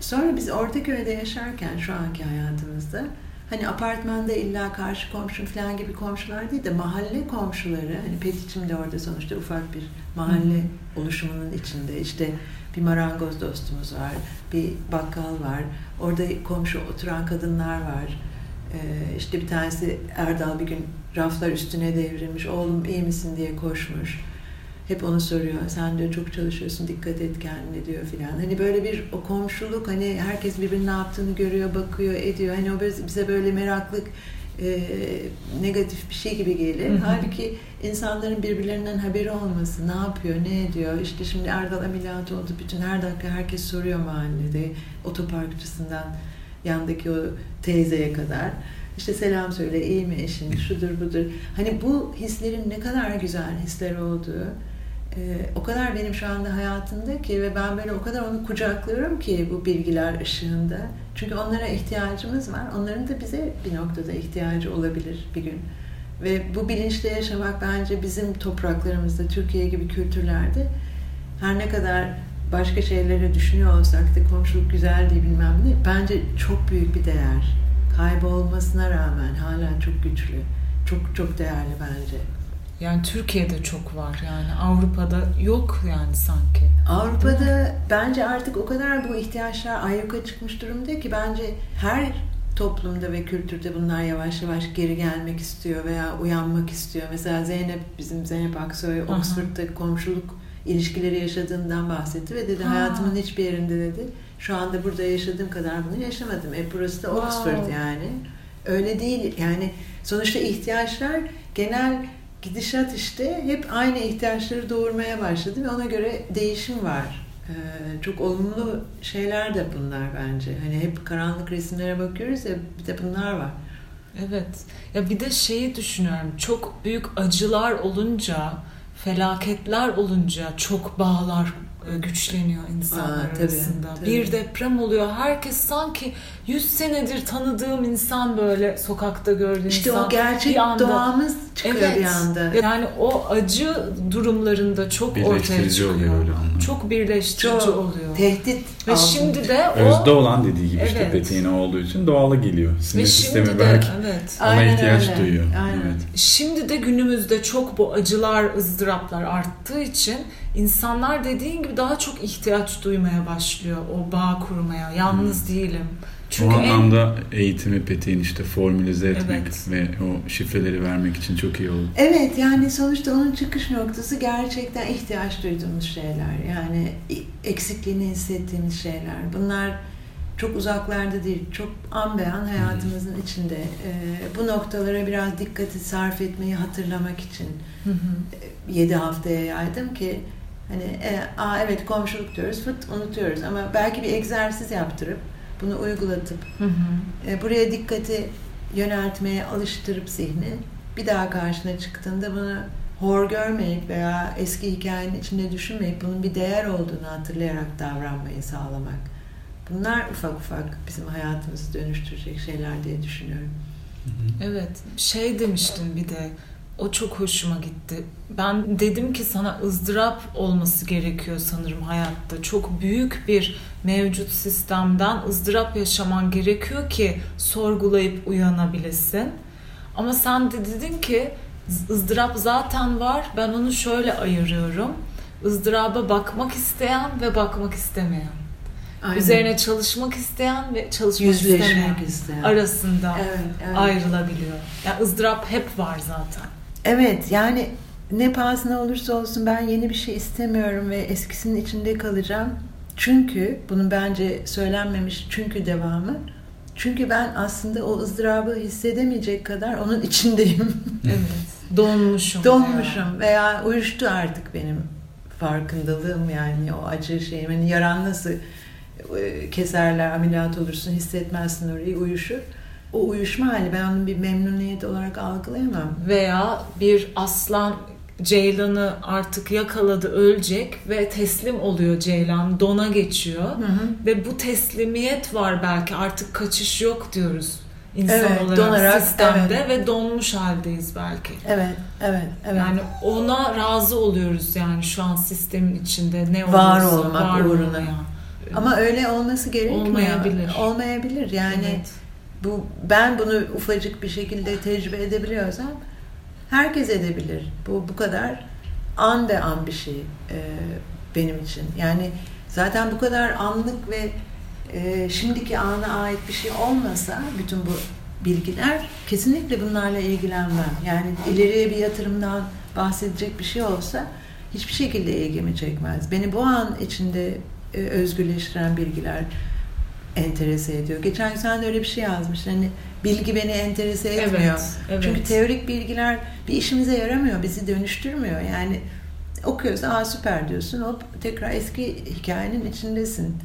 Sonra biz Ortaköy'de yaşarken şu anki hayatımızda hani apartmanda illa karşı komşum falan gibi komşular değil de mahalle komşuları hani Petiçim de orada sonuçta ufak bir mahalle oluşumunun içinde işte bir marangoz dostumuz var, bir bakkal var, orada komşu oturan kadınlar var. Ee, işte bir tanesi Erdal bir gün raflar üstüne devrilmiş, oğlum iyi misin diye koşmuş. Hep onu soruyor. Sen diyor çok çalışıyorsun, dikkat et kendine diyor filan. Hani böyle bir o komşuluk hani herkes birbirinin ne yaptığını görüyor, bakıyor, ediyor. Hani o biz- bize böyle meraklık e, negatif bir şey gibi gelir. Hı hı. Halbuki insanların birbirlerinden haberi olması, ne yapıyor, ne ediyor. İşte şimdi Erdal ameliyat oldu. Bütün her dakika herkes soruyor mahallede. Otoparkçısından yandaki o teyzeye kadar. İşte selam söyle, iyi mi eşin, şudur budur. Hani bu hislerin ne kadar güzel hisler olduğu e, o kadar benim şu anda hayatımda ki ve ben böyle o kadar onu kucaklıyorum ki bu bilgiler ışığında. Çünkü onlara ihtiyacımız var. Onların da bize bir noktada ihtiyacı olabilir bir gün. Ve bu bilinçle yaşamak bence bizim topraklarımızda, Türkiye gibi kültürlerde her ne kadar başka şeyleri düşünüyor olsak da komşuluk güzel diye bilmem ne bence çok büyük bir değer. Kaybolmasına rağmen hala çok güçlü. Çok çok değerli bence. Yani Türkiye'de çok var yani Avrupa'da yok yani sanki. Avrupa'da bence artık o kadar bu ihtiyaçlar ayyuka çıkmış durumda ki bence her toplumda ve kültürde bunlar yavaş yavaş geri gelmek istiyor veya uyanmak istiyor. Mesela Zeynep, bizim Zeynep Aksoy Aha. Oxford'da komşuluk ilişkileri yaşadığından bahsetti ve dedi Ha. hayatımın hiçbir yerinde dedi şu anda burada yaşadığım kadar bunu yaşamadım. E burası da Wow. Oxford yani. Öyle değil yani sonuçta ihtiyaçlar genel gidişat işte hep aynı ihtiyaçları doğurmaya başladı ve ona göre değişim var. Ee, çok olumlu şeyler de bunlar bence. Hani hep karanlık resimlere bakıyoruz ya bir de bunlar var. Evet. Ya bir de şeyi düşünüyorum. Çok büyük acılar olunca, felaketler olunca çok bağlar e, güçleniyor insanlar Aa, tabii, arasında. tabii. Bir deprem oluyor. Herkes sanki 100 senedir tanıdığım insan böyle sokakta gördüğüm İşte insan. o gerçek bir anda- doğamız çıkıyor Evet. bir anda. Yani o acı durumlarında çok ortaya Birleştirici çıkıyor. oluyor öyle anlamda. Çok birleştirici Çok oluyor. Tehdit Ve altında. şimdi de o Özde olan dediği gibi işte Evet. peteğin o olduğu için doğalı geliyor. Sinir ve sistemi şimdi de belki evet. ona Aynen ihtiyaç öyle. duyuyor. Aynen. Evet. Şimdi de günümüzde çok bu acılar, ızdıraplar arttığı için insanlar dediğin gibi daha çok ihtiyaç duymaya başlıyor o bağ kurmaya. Yalnız değilim. Çünkü o anlamda en... eğitimi Petek'in işte formülize etmek evet. ve o şifreleri vermek için çok iyi oldu. Evet yani sonuçta onun çıkış noktası gerçekten ihtiyaç duyduğumuz şeyler. Yani eksikliğini hissettiğimiz şeyler. Bunlar çok uzaklarda değil, çok an beyan hayatımızın hmm. içinde. Ee, bu noktalara biraz dikkati sarf etmeyi hatırlamak için hmm. 7 haftaya yaydım ki hani e, aa evet komşuluk diyoruz, fıt unutuyoruz ama belki bir egzersiz yaptırıp bunu uygulatıp hı E, buraya dikkati yöneltmeye alıştırıp zihni bir daha karşına çıktığında bunu hor görmeyip veya eski hikayenin içinde düşünmeyip bunun bir değer olduğunu hatırlayarak davranmayı sağlamak. Bunlar ufak ufak bizim hayatımızı dönüştürecek şeyler diye düşünüyorum. Evet, şey demiştin bir de o çok hoşuma gitti. Ben dedim ki sana ızdırap olması gerekiyor sanırım hayatta. Çok büyük bir mevcut sistemden ızdırap yaşaman gerekiyor ki sorgulayıp uyanabilesin. Ama sen de dedin ki ızdırap zaten var. Ben onu şöyle ayırıyorum. ızdıraba bakmak isteyen ve bakmak istemeyen. Aynen. Üzerine çalışmak isteyen ve çalışmak Yüzleşmek istemeyen isteyen. arasında evet, evet. ayrılabiliyor. Yani ızdırap hep var zaten. Evet yani ne pahasına olursa olsun ben yeni bir şey istemiyorum ve eskisinin içinde kalacağım. Çünkü bunun bence söylenmemiş çünkü devamı. Çünkü ben aslında o ızdırabı hissedemeyecek kadar onun içindeyim. evet. Donmuşum. Donmuşum veya. veya uyuştu artık benim farkındalığım yani o acı şeyim. Hani yaran nasıl e, keserler, ameliyat olursun, hissetmezsin orayı, uyuşur o uyuşma hali ben onu bir memnuniyet olarak algılayamam. Veya bir aslan Ceylan'ı artık yakaladı ölecek ve teslim oluyor Ceylan dona geçiyor hı hı. ve bu teslimiyet var belki artık kaçış yok diyoruz insan evet, olarak donarak, sistemde evet. ve donmuş haldeyiz belki. Evet, evet, evet. Yani ona razı oluyoruz yani şu an sistemin içinde ne olursa var olmak var uğruna. Ama öyle olması gerekmiyor. Olmayabilir. Olmayabilir yani. Evet bu ben bunu ufacık bir şekilde tecrübe edebiliyorsam herkes edebilir. Bu bu kadar an be an bir şey e, benim için. Yani zaten bu kadar anlık ve e, şimdiki ana ait bir şey olmasa bütün bu bilgiler kesinlikle bunlarla ilgilenmem. Yani ileriye bir yatırımdan bahsedecek bir şey olsa hiçbir şekilde ilgimi çekmez. Beni bu an içinde e, özgürleştiren bilgiler, enterese ediyor. Geçen gün sen de öyle bir şey yazmış. Hani bilgi beni enterese etmiyor. Evet, evet. Çünkü teorik bilgiler bir işimize yaramıyor, bizi dönüştürmüyor. Yani okuyorsun, aa süper diyorsun, hop tekrar eski hikayenin içindesin.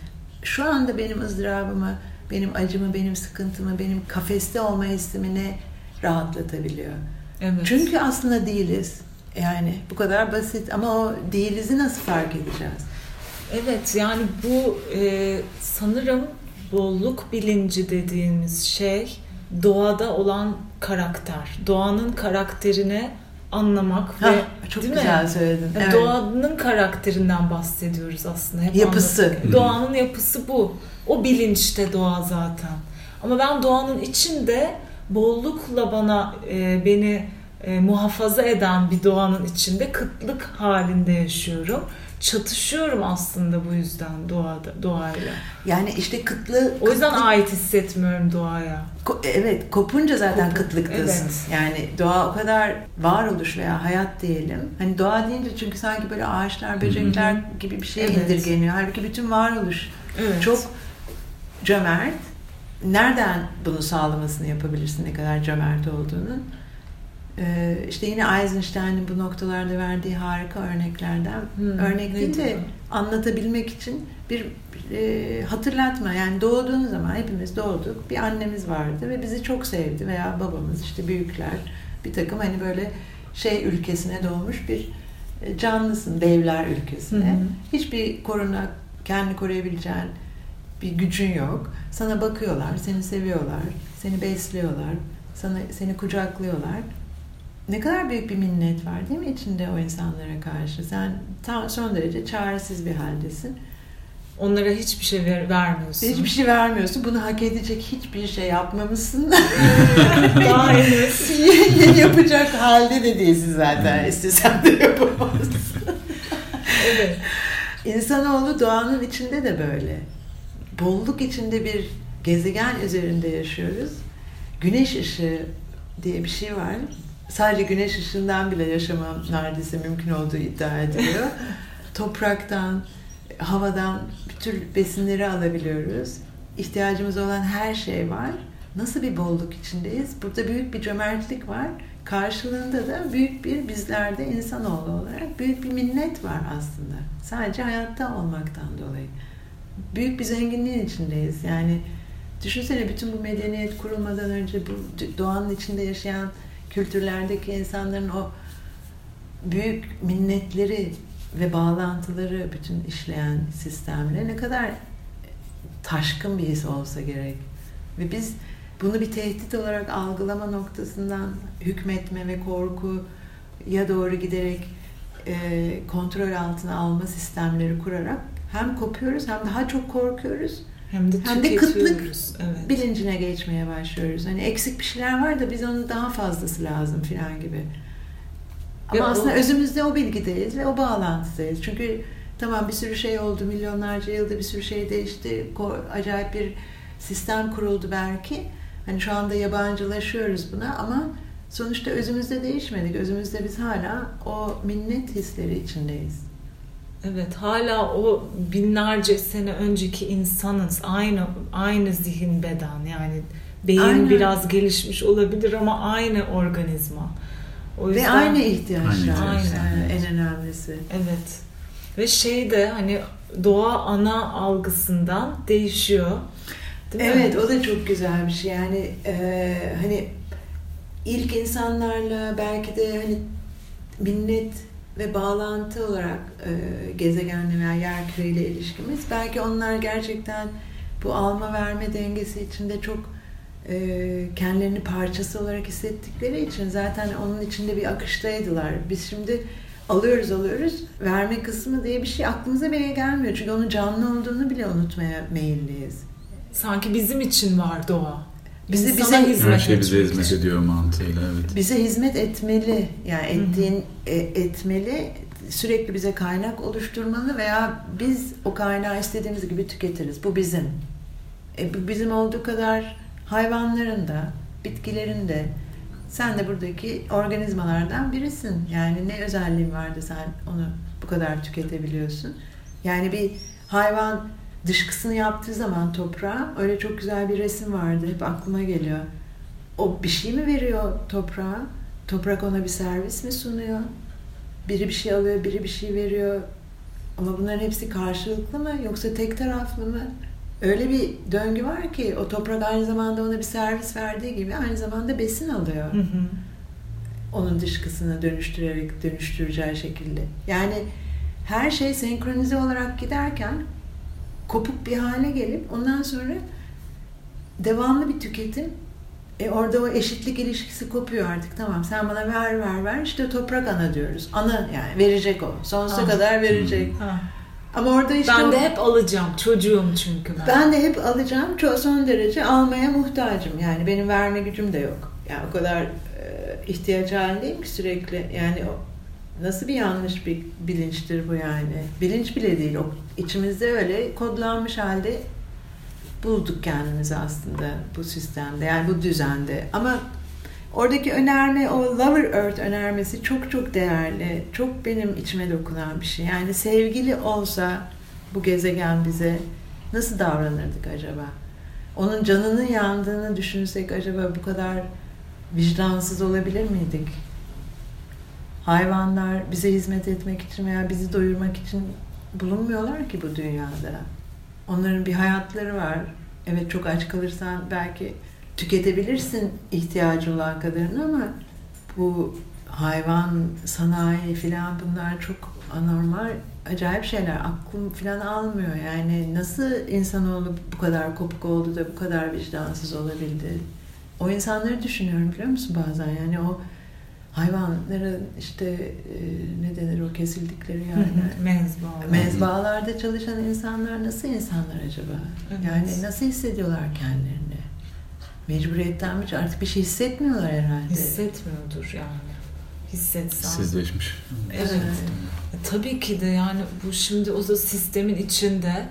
Şu anda benim ızdırabımı, benim acımı, benim sıkıntımı, benim kafeste olma hissimi ne rahatlatabiliyor. Evet. Çünkü aslında değiliz. Yani bu kadar basit ama o değilizi nasıl fark edeceğiz? Evet yani bu e, sanırım bolluk bilinci dediğimiz şey doğada olan karakter. Doğanın karakterini anlamak Hah, ve çok değil güzel mi? söyledin. evet. Doğanın karakterinden bahsediyoruz aslında. Hep yapısı. Anladık. Doğanın yapısı bu. O bilinçte doğa zaten. Ama ben doğanın içinde bollukla bana e, beni e, muhafaza eden bir doğanın içinde kıtlık halinde yaşıyorum çatışıyorum aslında bu yüzden doğada doğayla. Yani işte kıtlı o yüzden kıtlık, ait hissetmiyorum doğaya. Ko- evet, kopunca zaten Kopun, kıtlıktasın. Evet. Yani doğa o kadar varoluş veya hayat diyelim. Hani doğa deyince çünkü sanki böyle ağaçlar, böcekler Hı-hı. gibi bir şey evet. indirgeniyor. Halbuki bütün varoluş evet. çok cömert. Nereden bunu sağlamasını yapabilirsin ne kadar cömert olduğunu? Ee, işte yine Eisenstein'in bu noktalarda verdiği harika örneklerden hmm, örnek değil de anlatabilmek için bir e, hatırlatma. Yani doğduğun zaman hepimiz doğduk. Bir annemiz vardı ve bizi çok sevdi veya babamız işte büyükler bir takım hani böyle şey ülkesine doğmuş bir e, canlısın devler ülkesine. Hı Hiçbir koruna kendi koruyabileceğin bir gücün yok. Sana bakıyorlar, seni seviyorlar, seni besliyorlar, sana seni kucaklıyorlar ne kadar büyük bir minnet var değil mi içinde o insanlara karşı? Sen tam son derece çaresiz bir haldesin. Onlara hiçbir şey ver, vermiyorsun. Hiçbir şey vermiyorsun. Bunu hak edecek hiçbir şey yapmamışsın. Daha henüz. Yapacak halde de değilsin zaten. İstesen de yapamazsın. evet. İnsanoğlu doğanın içinde de böyle. Bolluk içinde bir gezegen üzerinde yaşıyoruz. Güneş ışığı diye bir şey var. Sadece güneş ışığından bile yaşamam neredeyse mümkün olduğu iddia ediliyor. Topraktan, havadan bütün besinleri alabiliyoruz. İhtiyacımız olan her şey var. Nasıl bir bolluk içindeyiz? Burada büyük bir cömertlik var. Karşılığında da büyük bir bizlerde insanoğlu olarak büyük bir minnet var aslında. Sadece hayatta olmaktan dolayı. Büyük bir zenginliğin içindeyiz. Yani düşünsene bütün bu medeniyet kurulmadan önce bu doğanın içinde yaşayan kültürlerdeki insanların o büyük minnetleri ve bağlantıları bütün işleyen sistemle ne kadar taşkın bir his olsa gerek. Ve biz bunu bir tehdit olarak algılama noktasından hükmetme ve korku ya doğru giderek e, kontrol altına alma sistemleri kurarak hem kopuyoruz hem daha çok korkuyoruz hem de, hem de kıtlık evet. bilincine geçmeye başlıyoruz. Hani eksik bir şeyler var da biz onun daha fazlası lazım filan gibi. Ama Ya aslında o- özümüzde o bilgideyiz ve o bağlantıdayız. Çünkü tamam bir sürü şey oldu, milyonlarca yılda bir sürü şey değişti. Acayip bir sistem kuruldu belki. Hani şu anda yabancılaşıyoruz buna ama sonuçta özümüzde değişmedik. Özümüzde biz hala o minnet hisleri içindeyiz. Evet hala o binlerce sene önceki insanız. Aynı aynı zihin beden yani beyin Aynen. biraz gelişmiş olabilir ama aynı organizma. O Ve yüzden- aynı ihtiyaçlar. Aynı, en önemlisi. Evet. Ve şey de hani doğa ana algısından değişiyor. Değil mi? Evet o da çok güzel bir şey yani e, hani ilk insanlarla belki de hani minnet ve bağlantı olarak e, gezegenle veya yer küreyle ilişkimiz belki onlar gerçekten bu alma verme dengesi içinde çok e, kendilerini parçası olarak hissettikleri için zaten onun içinde bir akıştaydılar. Biz şimdi alıyoruz alıyoruz verme kısmı diye bir şey aklımıza bile gelmiyor. Çünkü onun canlı olduğunu bile unutmaya meyilliyiz. Sanki bizim için var doğa. Bizi- İnsana bize- hizmet Her şey bize hizmet ediyor mantığıyla evet. bize hizmet etmeli. Yani Hı hı. ettiğin e, etmeli. Sürekli bize kaynak oluşturmalı veya biz o kaynağı istediğimiz gibi tüketiriz. Bu bizim. E, bu bizim olduğu kadar hayvanların da, bitkilerin de sen de buradaki organizmalardan birisin. Yani ne özelliğin vardı sen onu bu kadar tüketebiliyorsun. Yani bir hayvan dışkısını yaptığı zaman toprağa öyle çok güzel bir resim vardı. Hep aklıma geliyor. O bir şey mi veriyor toprağa? Toprak ona bir servis mi sunuyor? Biri bir şey alıyor, biri bir şey veriyor. Ama bunların hepsi karşılıklı mı yoksa tek taraflı mı? Öyle bir döngü var ki o toprak aynı zamanda ona bir servis verdiği gibi aynı zamanda besin alıyor. Hı hı. Onun dışkısını dönüştürerek dönüştüreceği şekilde. Yani her şey senkronize olarak giderken kopuk bir hale gelip ondan sonra devamlı bir tüketim e orada o eşitlik ilişkisi kopuyor artık. Tamam sen bana ver ver ver. İşte toprak ana diyoruz. Ana yani verecek o. Sonsuza Ah. kadar verecek. Ha. Ama orada işte Ben o- de hep alacağım. Çocuğum çünkü ben. ben de hep alacağım. Çok son derece almaya muhtacım. Yani benim verme gücüm de yok. Yani o kadar e, ihtiyaç halindeyim ki sürekli. Yani o nasıl bir yanlış bir bilinçtir bu yani. Bilinç bile değil. O içimizde öyle kodlanmış halde bulduk kendimizi aslında bu sistemde. Yani bu düzende. Ama oradaki önerme, o Lover Earth önermesi çok çok değerli. Çok benim içime dokunan bir şey. Yani sevgili olsa bu gezegen bize nasıl davranırdık acaba? Onun canının yandığını düşünsek acaba bu kadar vicdansız olabilir miydik? Hayvanlar bize hizmet etmek için veya bizi doyurmak için bulunmuyorlar ki bu dünyada. Onların bir hayatları var. Evet çok aç kalırsan belki tüketebilirsin ihtiyacı olan kadarını ama bu hayvan, sanayi filan bunlar çok anormal, acayip şeyler. Aklım filan almıyor. Yani nasıl insanoğlu bu kadar kopuk oldu da bu kadar vicdansız olabildi? O insanları düşünüyorum biliyor musun bazen? Yani o hayvanların işte e, ne denir o kesildikleri yerler. hı. Mezba. Mezbahalarda çalışan insanlar nasıl insanlar acaba? Evet. Yani nasıl hissediyorlar kendilerini? Mecburiyetten mi? Artık bir şey hissetmiyorlar herhalde. Hissetmiyordur yani. Hissetsen. Sizleşmiş. Evet. Tabii ki de yani bu şimdi o da sistemin içinde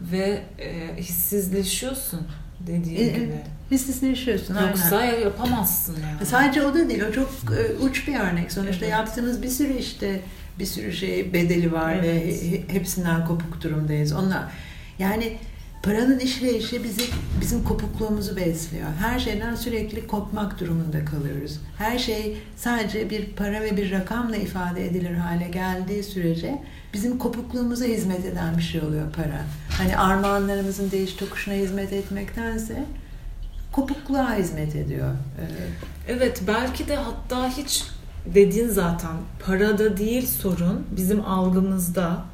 ve e, hissizleşiyorsun dediğin E, gibi. Hissizleşiyorsun. aynen. Yoksa yapamazsın yani. Sadece o da değil, o çok e, uç bir örnek. Sonuçta Evet. yaptığımız bir sürü işte bir sürü şey bedeli var ve Evet. he- hepsinden kopuk durumdayız. Onlar yani paranın işleyişi bizi bizim kopukluğumuzu besliyor. Her şeyden sürekli kopmak durumunda kalıyoruz. Her şey sadece bir para ve bir rakamla ifade edilir hale geldiği sürece bizim kopukluğumuza hizmet eden bir şey oluyor para. Hani armağanlarımızın değiş tokuşuna hizmet etmektense kopukluğa hizmet ediyor. Ee, Evet belki de hatta hiç dediğin zaten parada değil sorun bizim algımızda.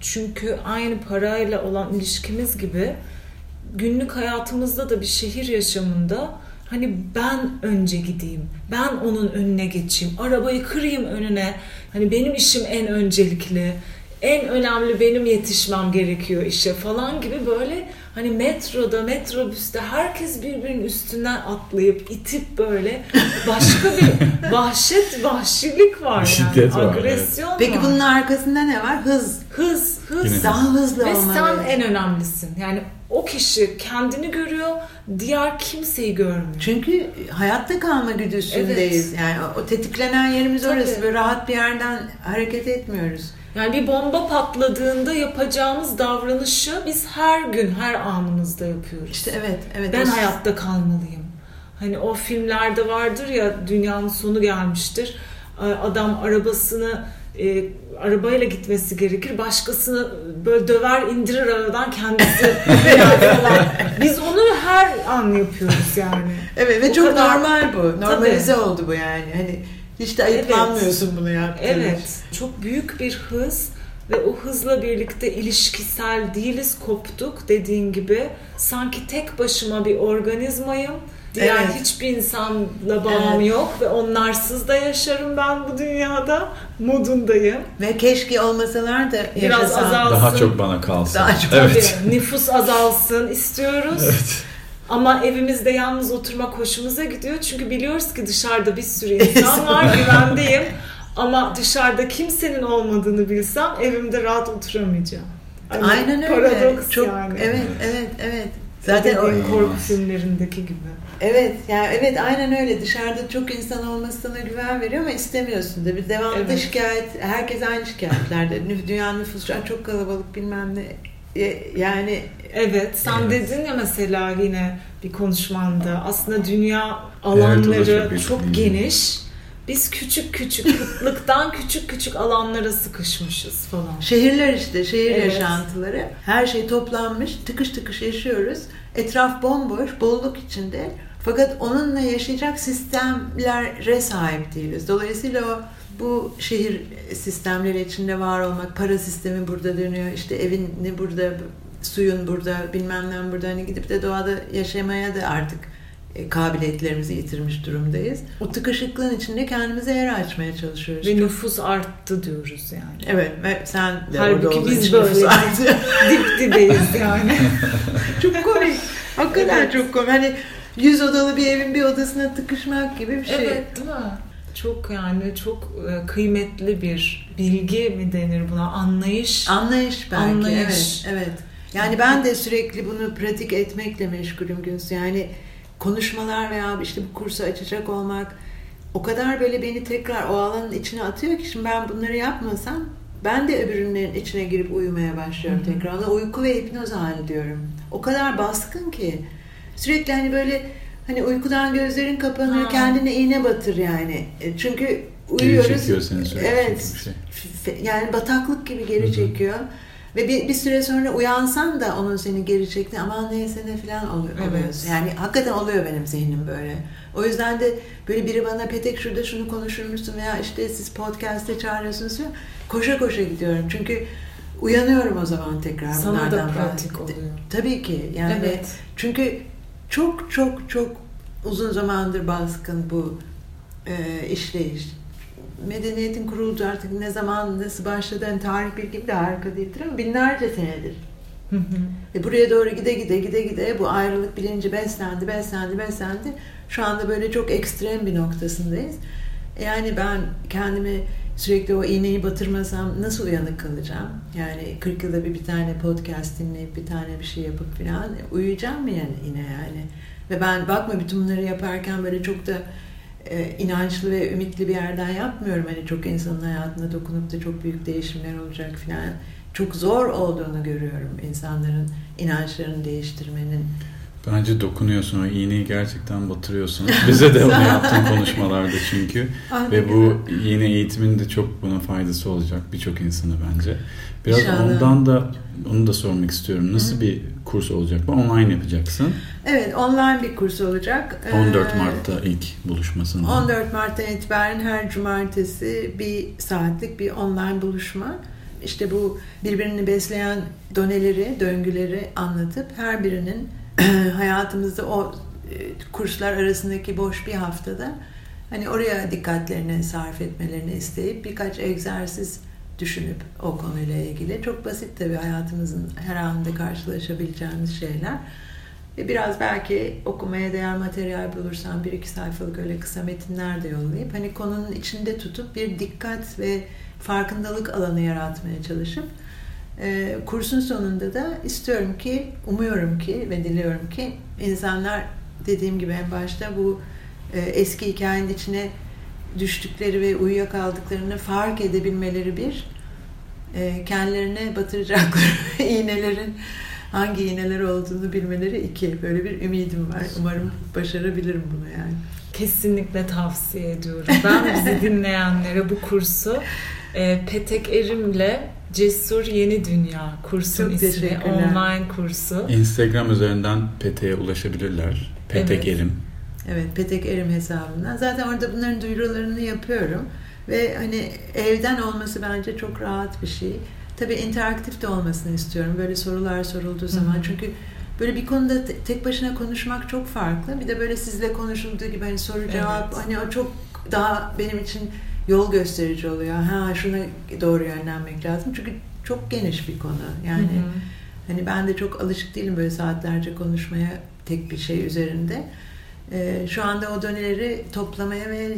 Çünkü aynı parayla olan ilişkimiz gibi günlük hayatımızda da bir şehir yaşamında hani ben önce gideyim, ben onun önüne geçeyim, arabayı kırayım önüne. Hani benim işim en öncelikli, en önemli benim yetişmem gerekiyor işe falan gibi böyle hani metroda, metrobüste herkes birbirinin üstünden atlayıp itip böyle başka bir vahşet, vahşilik var yani. Şiddet var, Agresyon Peki var. bunun arkasında ne var? Hız. Hız, hız. Yine Daha hızlı Ve olmalı. sen en önemlisin. Yani o kişi kendini görüyor, diğer kimseyi görmüyor. Çünkü hayatta kalma güdüsündeyiz. Yani o, o tetiklenen yerimiz Tabii. orası. Böyle rahat bir yerden hareket etmiyoruz. Yani bir bomba patladığında yapacağımız davranışı biz her gün, her anımızda yapıyoruz. İşte evet, evet. ben O- hayatta kalmalıyım. Hani o filmlerde vardır ya dünyanın sonu gelmiştir. Adam arabasını e, arabayla gitmesi gerekir. Başkasını böyle döver indirir arabadan kendisi falan. Biz onu her an yapıyoruz yani. Evet ve O çok kadar- normal bu. Normalize oldu bu yani. Hani hiç de ayıplanmıyorsun bunu yaptığın Evet. için. Çok büyük bir hız ve o hızla birlikte ilişkisel değiliz, koptuk dediğin gibi. Sanki tek başıma bir organizmayım. Diğer Evet. hiçbir insanla bağım Evet. yok ve onlarsız da yaşarım ben bu dünyada. Modundayım. Ve keşke olmasalar da Biraz yaşasam. azal- Daha Alsın. çok bana kalsın. Daha çok- evet. Tabii nüfus azalsın istiyoruz. Evet. Ama evimizde yalnız oturmak hoşumuza gidiyor. Çünkü biliyoruz ki dışarıda bir sürü insan var, güvendeyim. Ama dışarıda kimsenin olmadığını bilsem evimde rahat oturamayacağım. Hani Aynen öyle. Paradoks çok yani. evet, evet, evet. Zaten o, korku filmlerindeki gibi. Evet yani evet aynen öyle dışarıda çok insan olması sana güven veriyor ama istemiyorsun da bir devamlı Evet. şikayet herkes aynı şikayetlerde Nüf- dünya nüfusu çok kalabalık bilmem ne yani Evet, sen Evet. dedin ya mesela yine bir konuşmanda aslında dünya alanları Evet, çok çok büyük. geniş. Biz küçük küçük kıtlıktan küçük küçük alanlara sıkışmışız falan. şehirler işte şehir Evet. yaşantıları her şey toplanmış tıkış tıkış yaşıyoruz etraf bomboş bolluk içinde fakat onunla yaşayacak sistemlere sahip değiliz dolayısıyla o bu şehir sistemleri içinde var olmak para sistemi burada dönüyor işte evin ne burada suyun burada bilmem ne burada hani gidip de doğada yaşamaya da artık e, kabiliyetlerimizi yitirmiş durumdayız. O tıkışıklığın içinde kendimize yer açmaya çalışıyoruz. Ve nüfus arttı diyoruz yani. Evet ve sen de Halbuki orada biz için böyle nüfus artıyor. Dip dibeyiz yani. çok komik. Hakikaten Evet. çok komik. Hani yüz odalı bir evin bir odasına tıkışmak gibi bir şey. evet değil mi? Çok yani çok e, kıymetli bir bilgi mi denir buna anlayış. Anlayış belki. Anlayış. Evet, evet. Yani ben de sürekli bunu pratik etmekle meşgulüm Güns. Yani konuşmalar veya işte bu kursu açacak olmak o kadar böyle beni tekrar o alanın içine atıyor ki şimdi ben bunları yapmasam ben de öbürünlerin içine girip uyumaya başlıyorum Hı hı. tekrar. Uyku ve hipnoz hali diyorum. O kadar baskın ki sürekli hani böyle hani uykudan gözlerin kapanıyor Ha. kendine iğne batır yani. E, Çünkü Geri uyuyoruz. çekiyor seni. Evet. şey. Yani bataklık gibi geri Hı hı. çekiyor. Ve bir, bir süre sonra uyansan da onun seni geri çekti aman neyse ne falan oluyor. Evet. Yani hakikaten oluyor benim zihnim böyle. O yüzden de böyle biri bana Petek şurada şunu konuşur musun veya işte siz podcast'te çağırıyorsunuz falan. Koşa koşa gidiyorum. Çünkü uyanıyorum o zaman tekrar Sana da bunlardan pratik bahs- oluyor. Tabii ki. Yani Evet. çünkü çok çok çok uzun zamandır baskın bu e, işleyiş. Medeniyetin kurulduğu artık ne zaman nasıl başladı hani tarih bilgim de harika değildir ama binlerce senedir. Hı hı. Ve buraya doğru gide gide gide gide bu ayrılık bilinci beslendi, beslendi, beslendi. Şu anda böyle çok ekstrem bir noktasındayız. Yani ben kendimi sürekli o iğneyi batırmasam nasıl uyanık kalacağım? Yani 40 yılda bir bir tane podcast dinleyip bir tane bir şey yapıp falan uyuyacağım mı yani yine yani? Ve ben bakma bütün bunları yaparken böyle çok da e, inançlı ve ümitli bir yerden yapmıyorum. Hani çok insanın hayatına dokunup da çok büyük değişimler olacak falan. Çok zor olduğunu görüyorum insanların inançlarını değiştirmenin. Bence dokunuyorsun o iğneyi gerçekten batırıyorsun. Bize de onu yaptığın konuşmalarda çünkü. Ah, Ve bu yeni eğitimin de çok buna faydası olacak birçok insana bence. Biraz İnşallah. ondan da onu da sormak istiyorum. Nasıl Hı. bir kurs olacak bu? Online yapacaksın. Evet online bir kurs olacak. 14 Ee, Mart'ta ilk buluşmasında. 14 Mart'tan itibaren her cumartesi bir saatlik bir online buluşma. İşte bu birbirini besleyen doneleri, döngüleri anlatıp her birinin hayatımızda o e, kurslar arasındaki boş bir haftada hani oraya dikkatlerini sarf etmelerini isteyip birkaç egzersiz düşünüp o konuyla ilgili. Çok basit tabii hayatımızın her anda karşılaşabileceğimiz şeyler. Ve biraz belki okumaya değer materyal bulursam bir iki sayfalık öyle kısa metinler de yollayıp hani konunun içinde tutup bir dikkat ve farkındalık alanı yaratmaya çalışıp e, kursun sonunda da istiyorum ki, umuyorum ki ve diliyorum ki insanlar dediğim gibi en başta bu e, eski hikayenin içine düştükleri ve uyuyakaldıklarını fark edebilmeleri bir, e, kendilerine batıracakları iğnelerin hangi iğneler olduğunu bilmeleri iki. Böyle bir ümidim var. Umarım başarabilirim bunu yani. Kesinlikle tavsiye ediyorum. Ben bizi dinleyenlere bu kursu e, Petek Erim'le Cesur Yeni Dünya kursun Çok ismi. teşekkürler. Online kursu. Instagram üzerinden Pete'ye ulaşabilirler. Petek Evet. Erim. Evet, Petek Erim hesabından. Zaten orada bunların duyurularını yapıyorum. Ve hani evden olması bence çok rahat bir şey. Tabii interaktif de olmasını istiyorum. Böyle sorular sorulduğu zaman. hı. Çünkü böyle bir konuda te- tek başına konuşmak çok farklı. Bir de böyle sizle konuşulduğu gibi hani soru cevap Evet. hani o çok daha benim için yol gösterici oluyor. Ha şuna doğru yönlenmek lazım. Çünkü çok geniş bir konu. Yani Hı hı. Hani ben de çok alışık değilim böyle saatlerce konuşmaya tek bir şey üzerinde. Ee, şu anda o döneleri toplamaya ve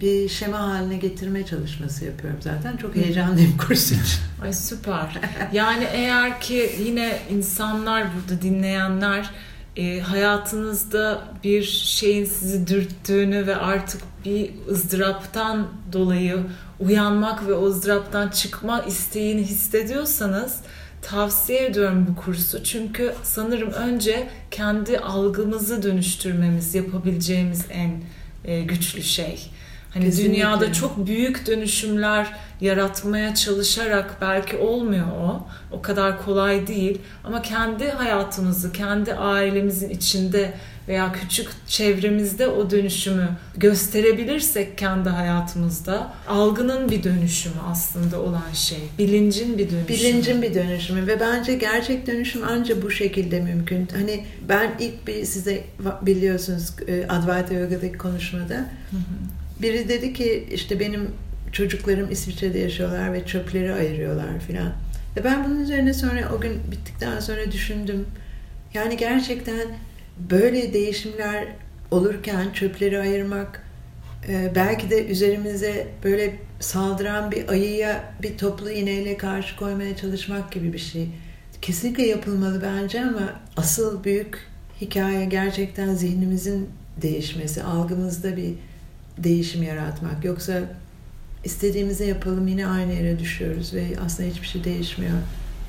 bir şema haline getirme çalışması yapıyorum zaten. Çok heyecanlıyım kurs için. Ay süper. Yani eğer ki yine insanlar burada dinleyenler e, hayatınızda bir şeyin sizi dürttüğünü ve artık bir ızdıraptan dolayı uyanmak ve o ızdıraptan çıkma isteğini hissediyorsanız tavsiye ediyorum bu kursu. Çünkü sanırım önce kendi algımızı dönüştürmemiz yapabileceğimiz en e, güçlü şey. Hani Kesinlikle. dünyada çok büyük dönüşümler yaratmaya çalışarak belki olmuyor o. O kadar kolay değil. Ama kendi hayatımızı, kendi ailemizin içinde veya küçük çevremizde o dönüşümü gösterebilirsek kendi hayatımızda algının bir dönüşümü aslında olan şey. Bilincin bir dönüşümü. Bilincin bir dönüşümü ve bence gerçek dönüşüm ancak bu şekilde mümkün. Hani ben ilk bir size biliyorsunuz e, Advaita Yoga'daki konuşmada Hı hı. biri dedi ki işte benim çocuklarım İsviçre'de yaşıyorlar ve çöpleri ayırıyorlar filan. Ve ben bunun üzerine sonra o gün bittikten sonra düşündüm. Yani gerçekten böyle değişimler olurken çöpleri ayırmak e, belki de üzerimize böyle saldıran bir ayıya bir toplu iğneyle karşı koymaya çalışmak gibi bir şey. Kesinlikle yapılmalı bence ama asıl büyük hikaye gerçekten zihnimizin değişmesi, algımızda bir değişim yaratmak. Yoksa istediğimizi yapalım yine aynı yere düşüyoruz ve aslında hiçbir şey değişmiyor.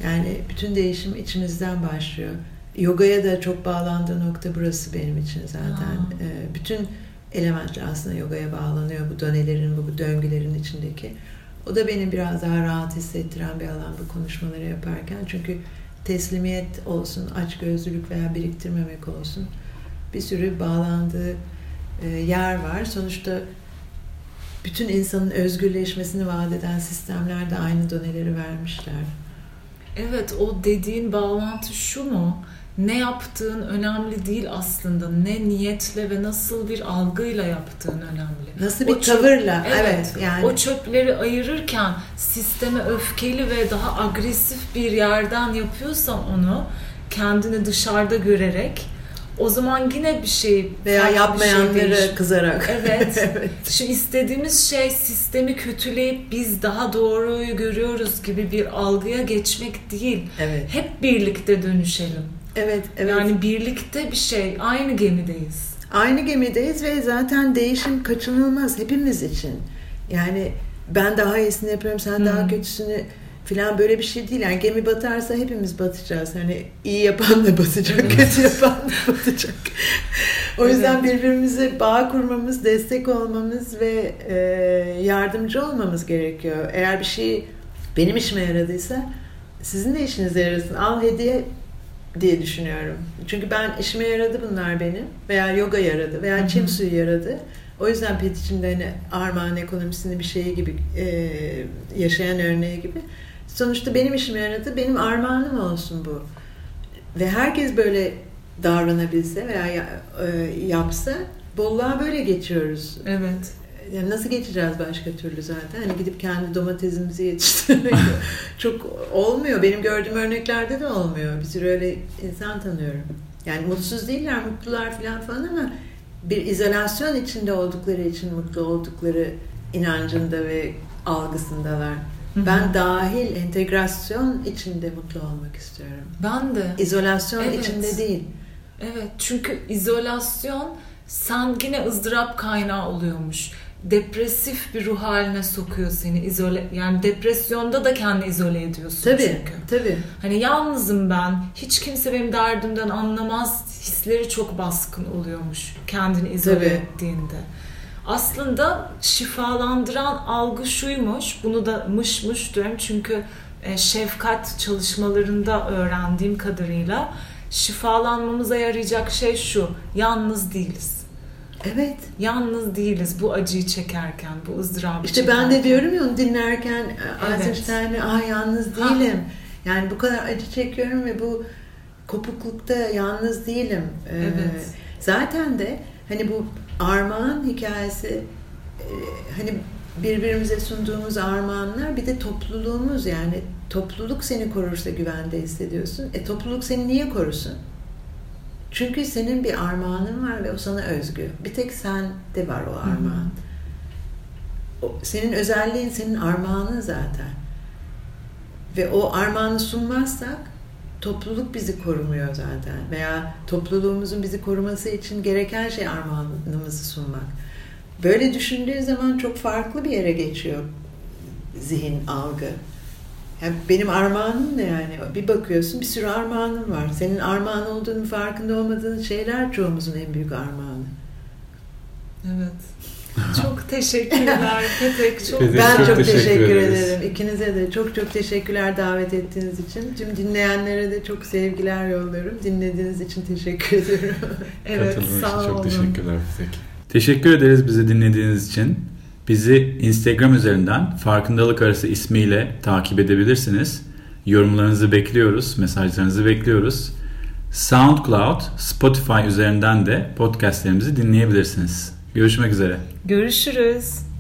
Yani bütün değişim içimizden başlıyor. Yogaya da çok bağlandığı nokta burası benim için zaten. Ee, bütün elementler aslında yogaya bağlanıyor. Bu dönelerin, bu döngülerin içindeki. O da beni biraz daha rahat hissettiren bir alan bu konuşmaları yaparken. Çünkü teslimiyet olsun, açgözlülük veya biriktirmemek olsun bir sürü bağlandığı e, yer var. Sonuçta bütün insanın özgürleşmesini vaat eden sistemler de aynı doneleri vermişler. Evet o dediğin bağlantı şu mu? Ne yaptığın önemli değil aslında. Ne niyetle ve nasıl bir algıyla yaptığın önemli. Nasıl O bir çöp- tavırla, evet, yani O çöpleri ayırırken sisteme öfkeli ve daha agresif bir yerden yapıyorsan onu kendini dışarıda görerek o zaman yine bir şey Veya bir yapmayanları şey kızarak. Evet. Şu istediğimiz şey sistemi kötüleyip biz daha doğruyu görüyoruz gibi bir algıya geçmek değil. Evet. Hep birlikte dönüşelim. Evet, evet. Yani birlikte bir şey, aynı gemideyiz. Aynı gemideyiz ve zaten değişim kaçınılmaz hepimiz için. Yani ben daha iyisini yapıyorum, sen Hmm. daha kötüsünü falan böyle bir şey değil. Yani gemi batarsa hepimiz batacağız. Hani iyi yapan da batacak, kötü yapan da batacak. o yüzden birbirimize bağ kurmamız, destek olmamız ve e, yardımcı olmamız gerekiyor. Eğer bir şey benim işime yaradıysa sizin de işinize yarasın. Al hediye diye düşünüyorum. Çünkü ben işime yaradı bunlar benim. Veya yoga yaradı. Veya çim suyu yaradı. O yüzden pet içinde hani armağan ekonomisini bir şeyi gibi e, yaşayan örneği gibi. Sonuçta benim işime yaradı. Benim armağanım olsun bu. Ve herkes böyle davranabilse veya ya- e, yapsa bolluğa böyle geçiyoruz. Evet. Yani nasıl geçeceğiz başka türlü zaten? Hani gidip kendi domatesimizi yetiştirmek çok olmuyor. Benim gördüğüm örneklerde de olmuyor. Bir sürü öyle insan tanıyorum. Yani mutsuz değiller, mutlular falan falan ama bir izolasyon içinde oldukları için mutlu oldukları inancında ve algısındalar. Ben dahil entegrasyon içinde mutlu olmak istiyorum. Ben de. İzolasyon Evet. içinde değil. Evet çünkü izolasyon sen yine ızdırap kaynağı oluyormuş. Depresif bir ruh haline sokuyor seni izole yani depresyonda da kendini izole ediyorsun Tabii, çünkü. tabii. Hani yalnızım ben. Hiç kimse benim derdimden anlamaz. Hisleri çok baskın oluyormuş kendini izole Tabii. ettiğinde. Aslında şifalandıran algı şuymuş. Bunu da mış mış diyorum çünkü e, şefkat çalışmalarında öğrendiğim kadarıyla şifalanmamıza yarayacak şey şu. Yalnız değiliz. Evet. Yalnız değiliz bu acıyı çekerken, bu ızdırabı İşte çekerken. ben de diyorum ya onu dinlerken e, Evet. Eisenstein'e ah yalnız Ha. değilim. Yani bu kadar acı çekiyorum ve bu kopuklukta yalnız değilim. Ee, Evet. Zaten de hani bu armağan hikayesi e, hani birbirimize sunduğumuz armağanlar bir de topluluğumuz yani topluluk seni korursa güvende hissediyorsun. E topluluk seni niye korusun? Çünkü senin bir armağanın var ve o sana özgü. Bir tek sende var o armağan. O, senin özelliğin senin armağanın zaten. Ve o armağanı sunmazsak topluluk bizi korumuyor zaten. Veya topluluğumuzun bizi koruması için gereken şey armağanımızı sunmak. Böyle düşündüğü zaman çok farklı bir yere geçiyor zihin, algı. Yani benim armağanım ne yani? Bir bakıyorsun bir sürü armağanım var. Senin armağan olduğunu farkında olmadığın şeyler çoğumuzun en büyük armağanı. Evet. Çok teşekkürler Petek. Çok Petek, Ben çok çok, teşekkür teşekkür, ederim. İkinize de çok çok teşekkürler davet ettiğiniz için. Tüm dinleyenlere de çok sevgiler yolluyorum. Dinlediğiniz için teşekkür ediyorum. Evet Katıldığınız sağ için olun. çok teşekkürler Petek. Teşekkür ederiz bizi dinlediğiniz için. Bizi Instagram üzerinden Farkındalık Arası ismiyle takip edebilirsiniz. Yorumlarınızı bekliyoruz, mesajlarınızı bekliyoruz. SoundCloud, Spotify üzerinden de podcastlerimizi dinleyebilirsiniz. Görüşmek üzere. Görüşürüz.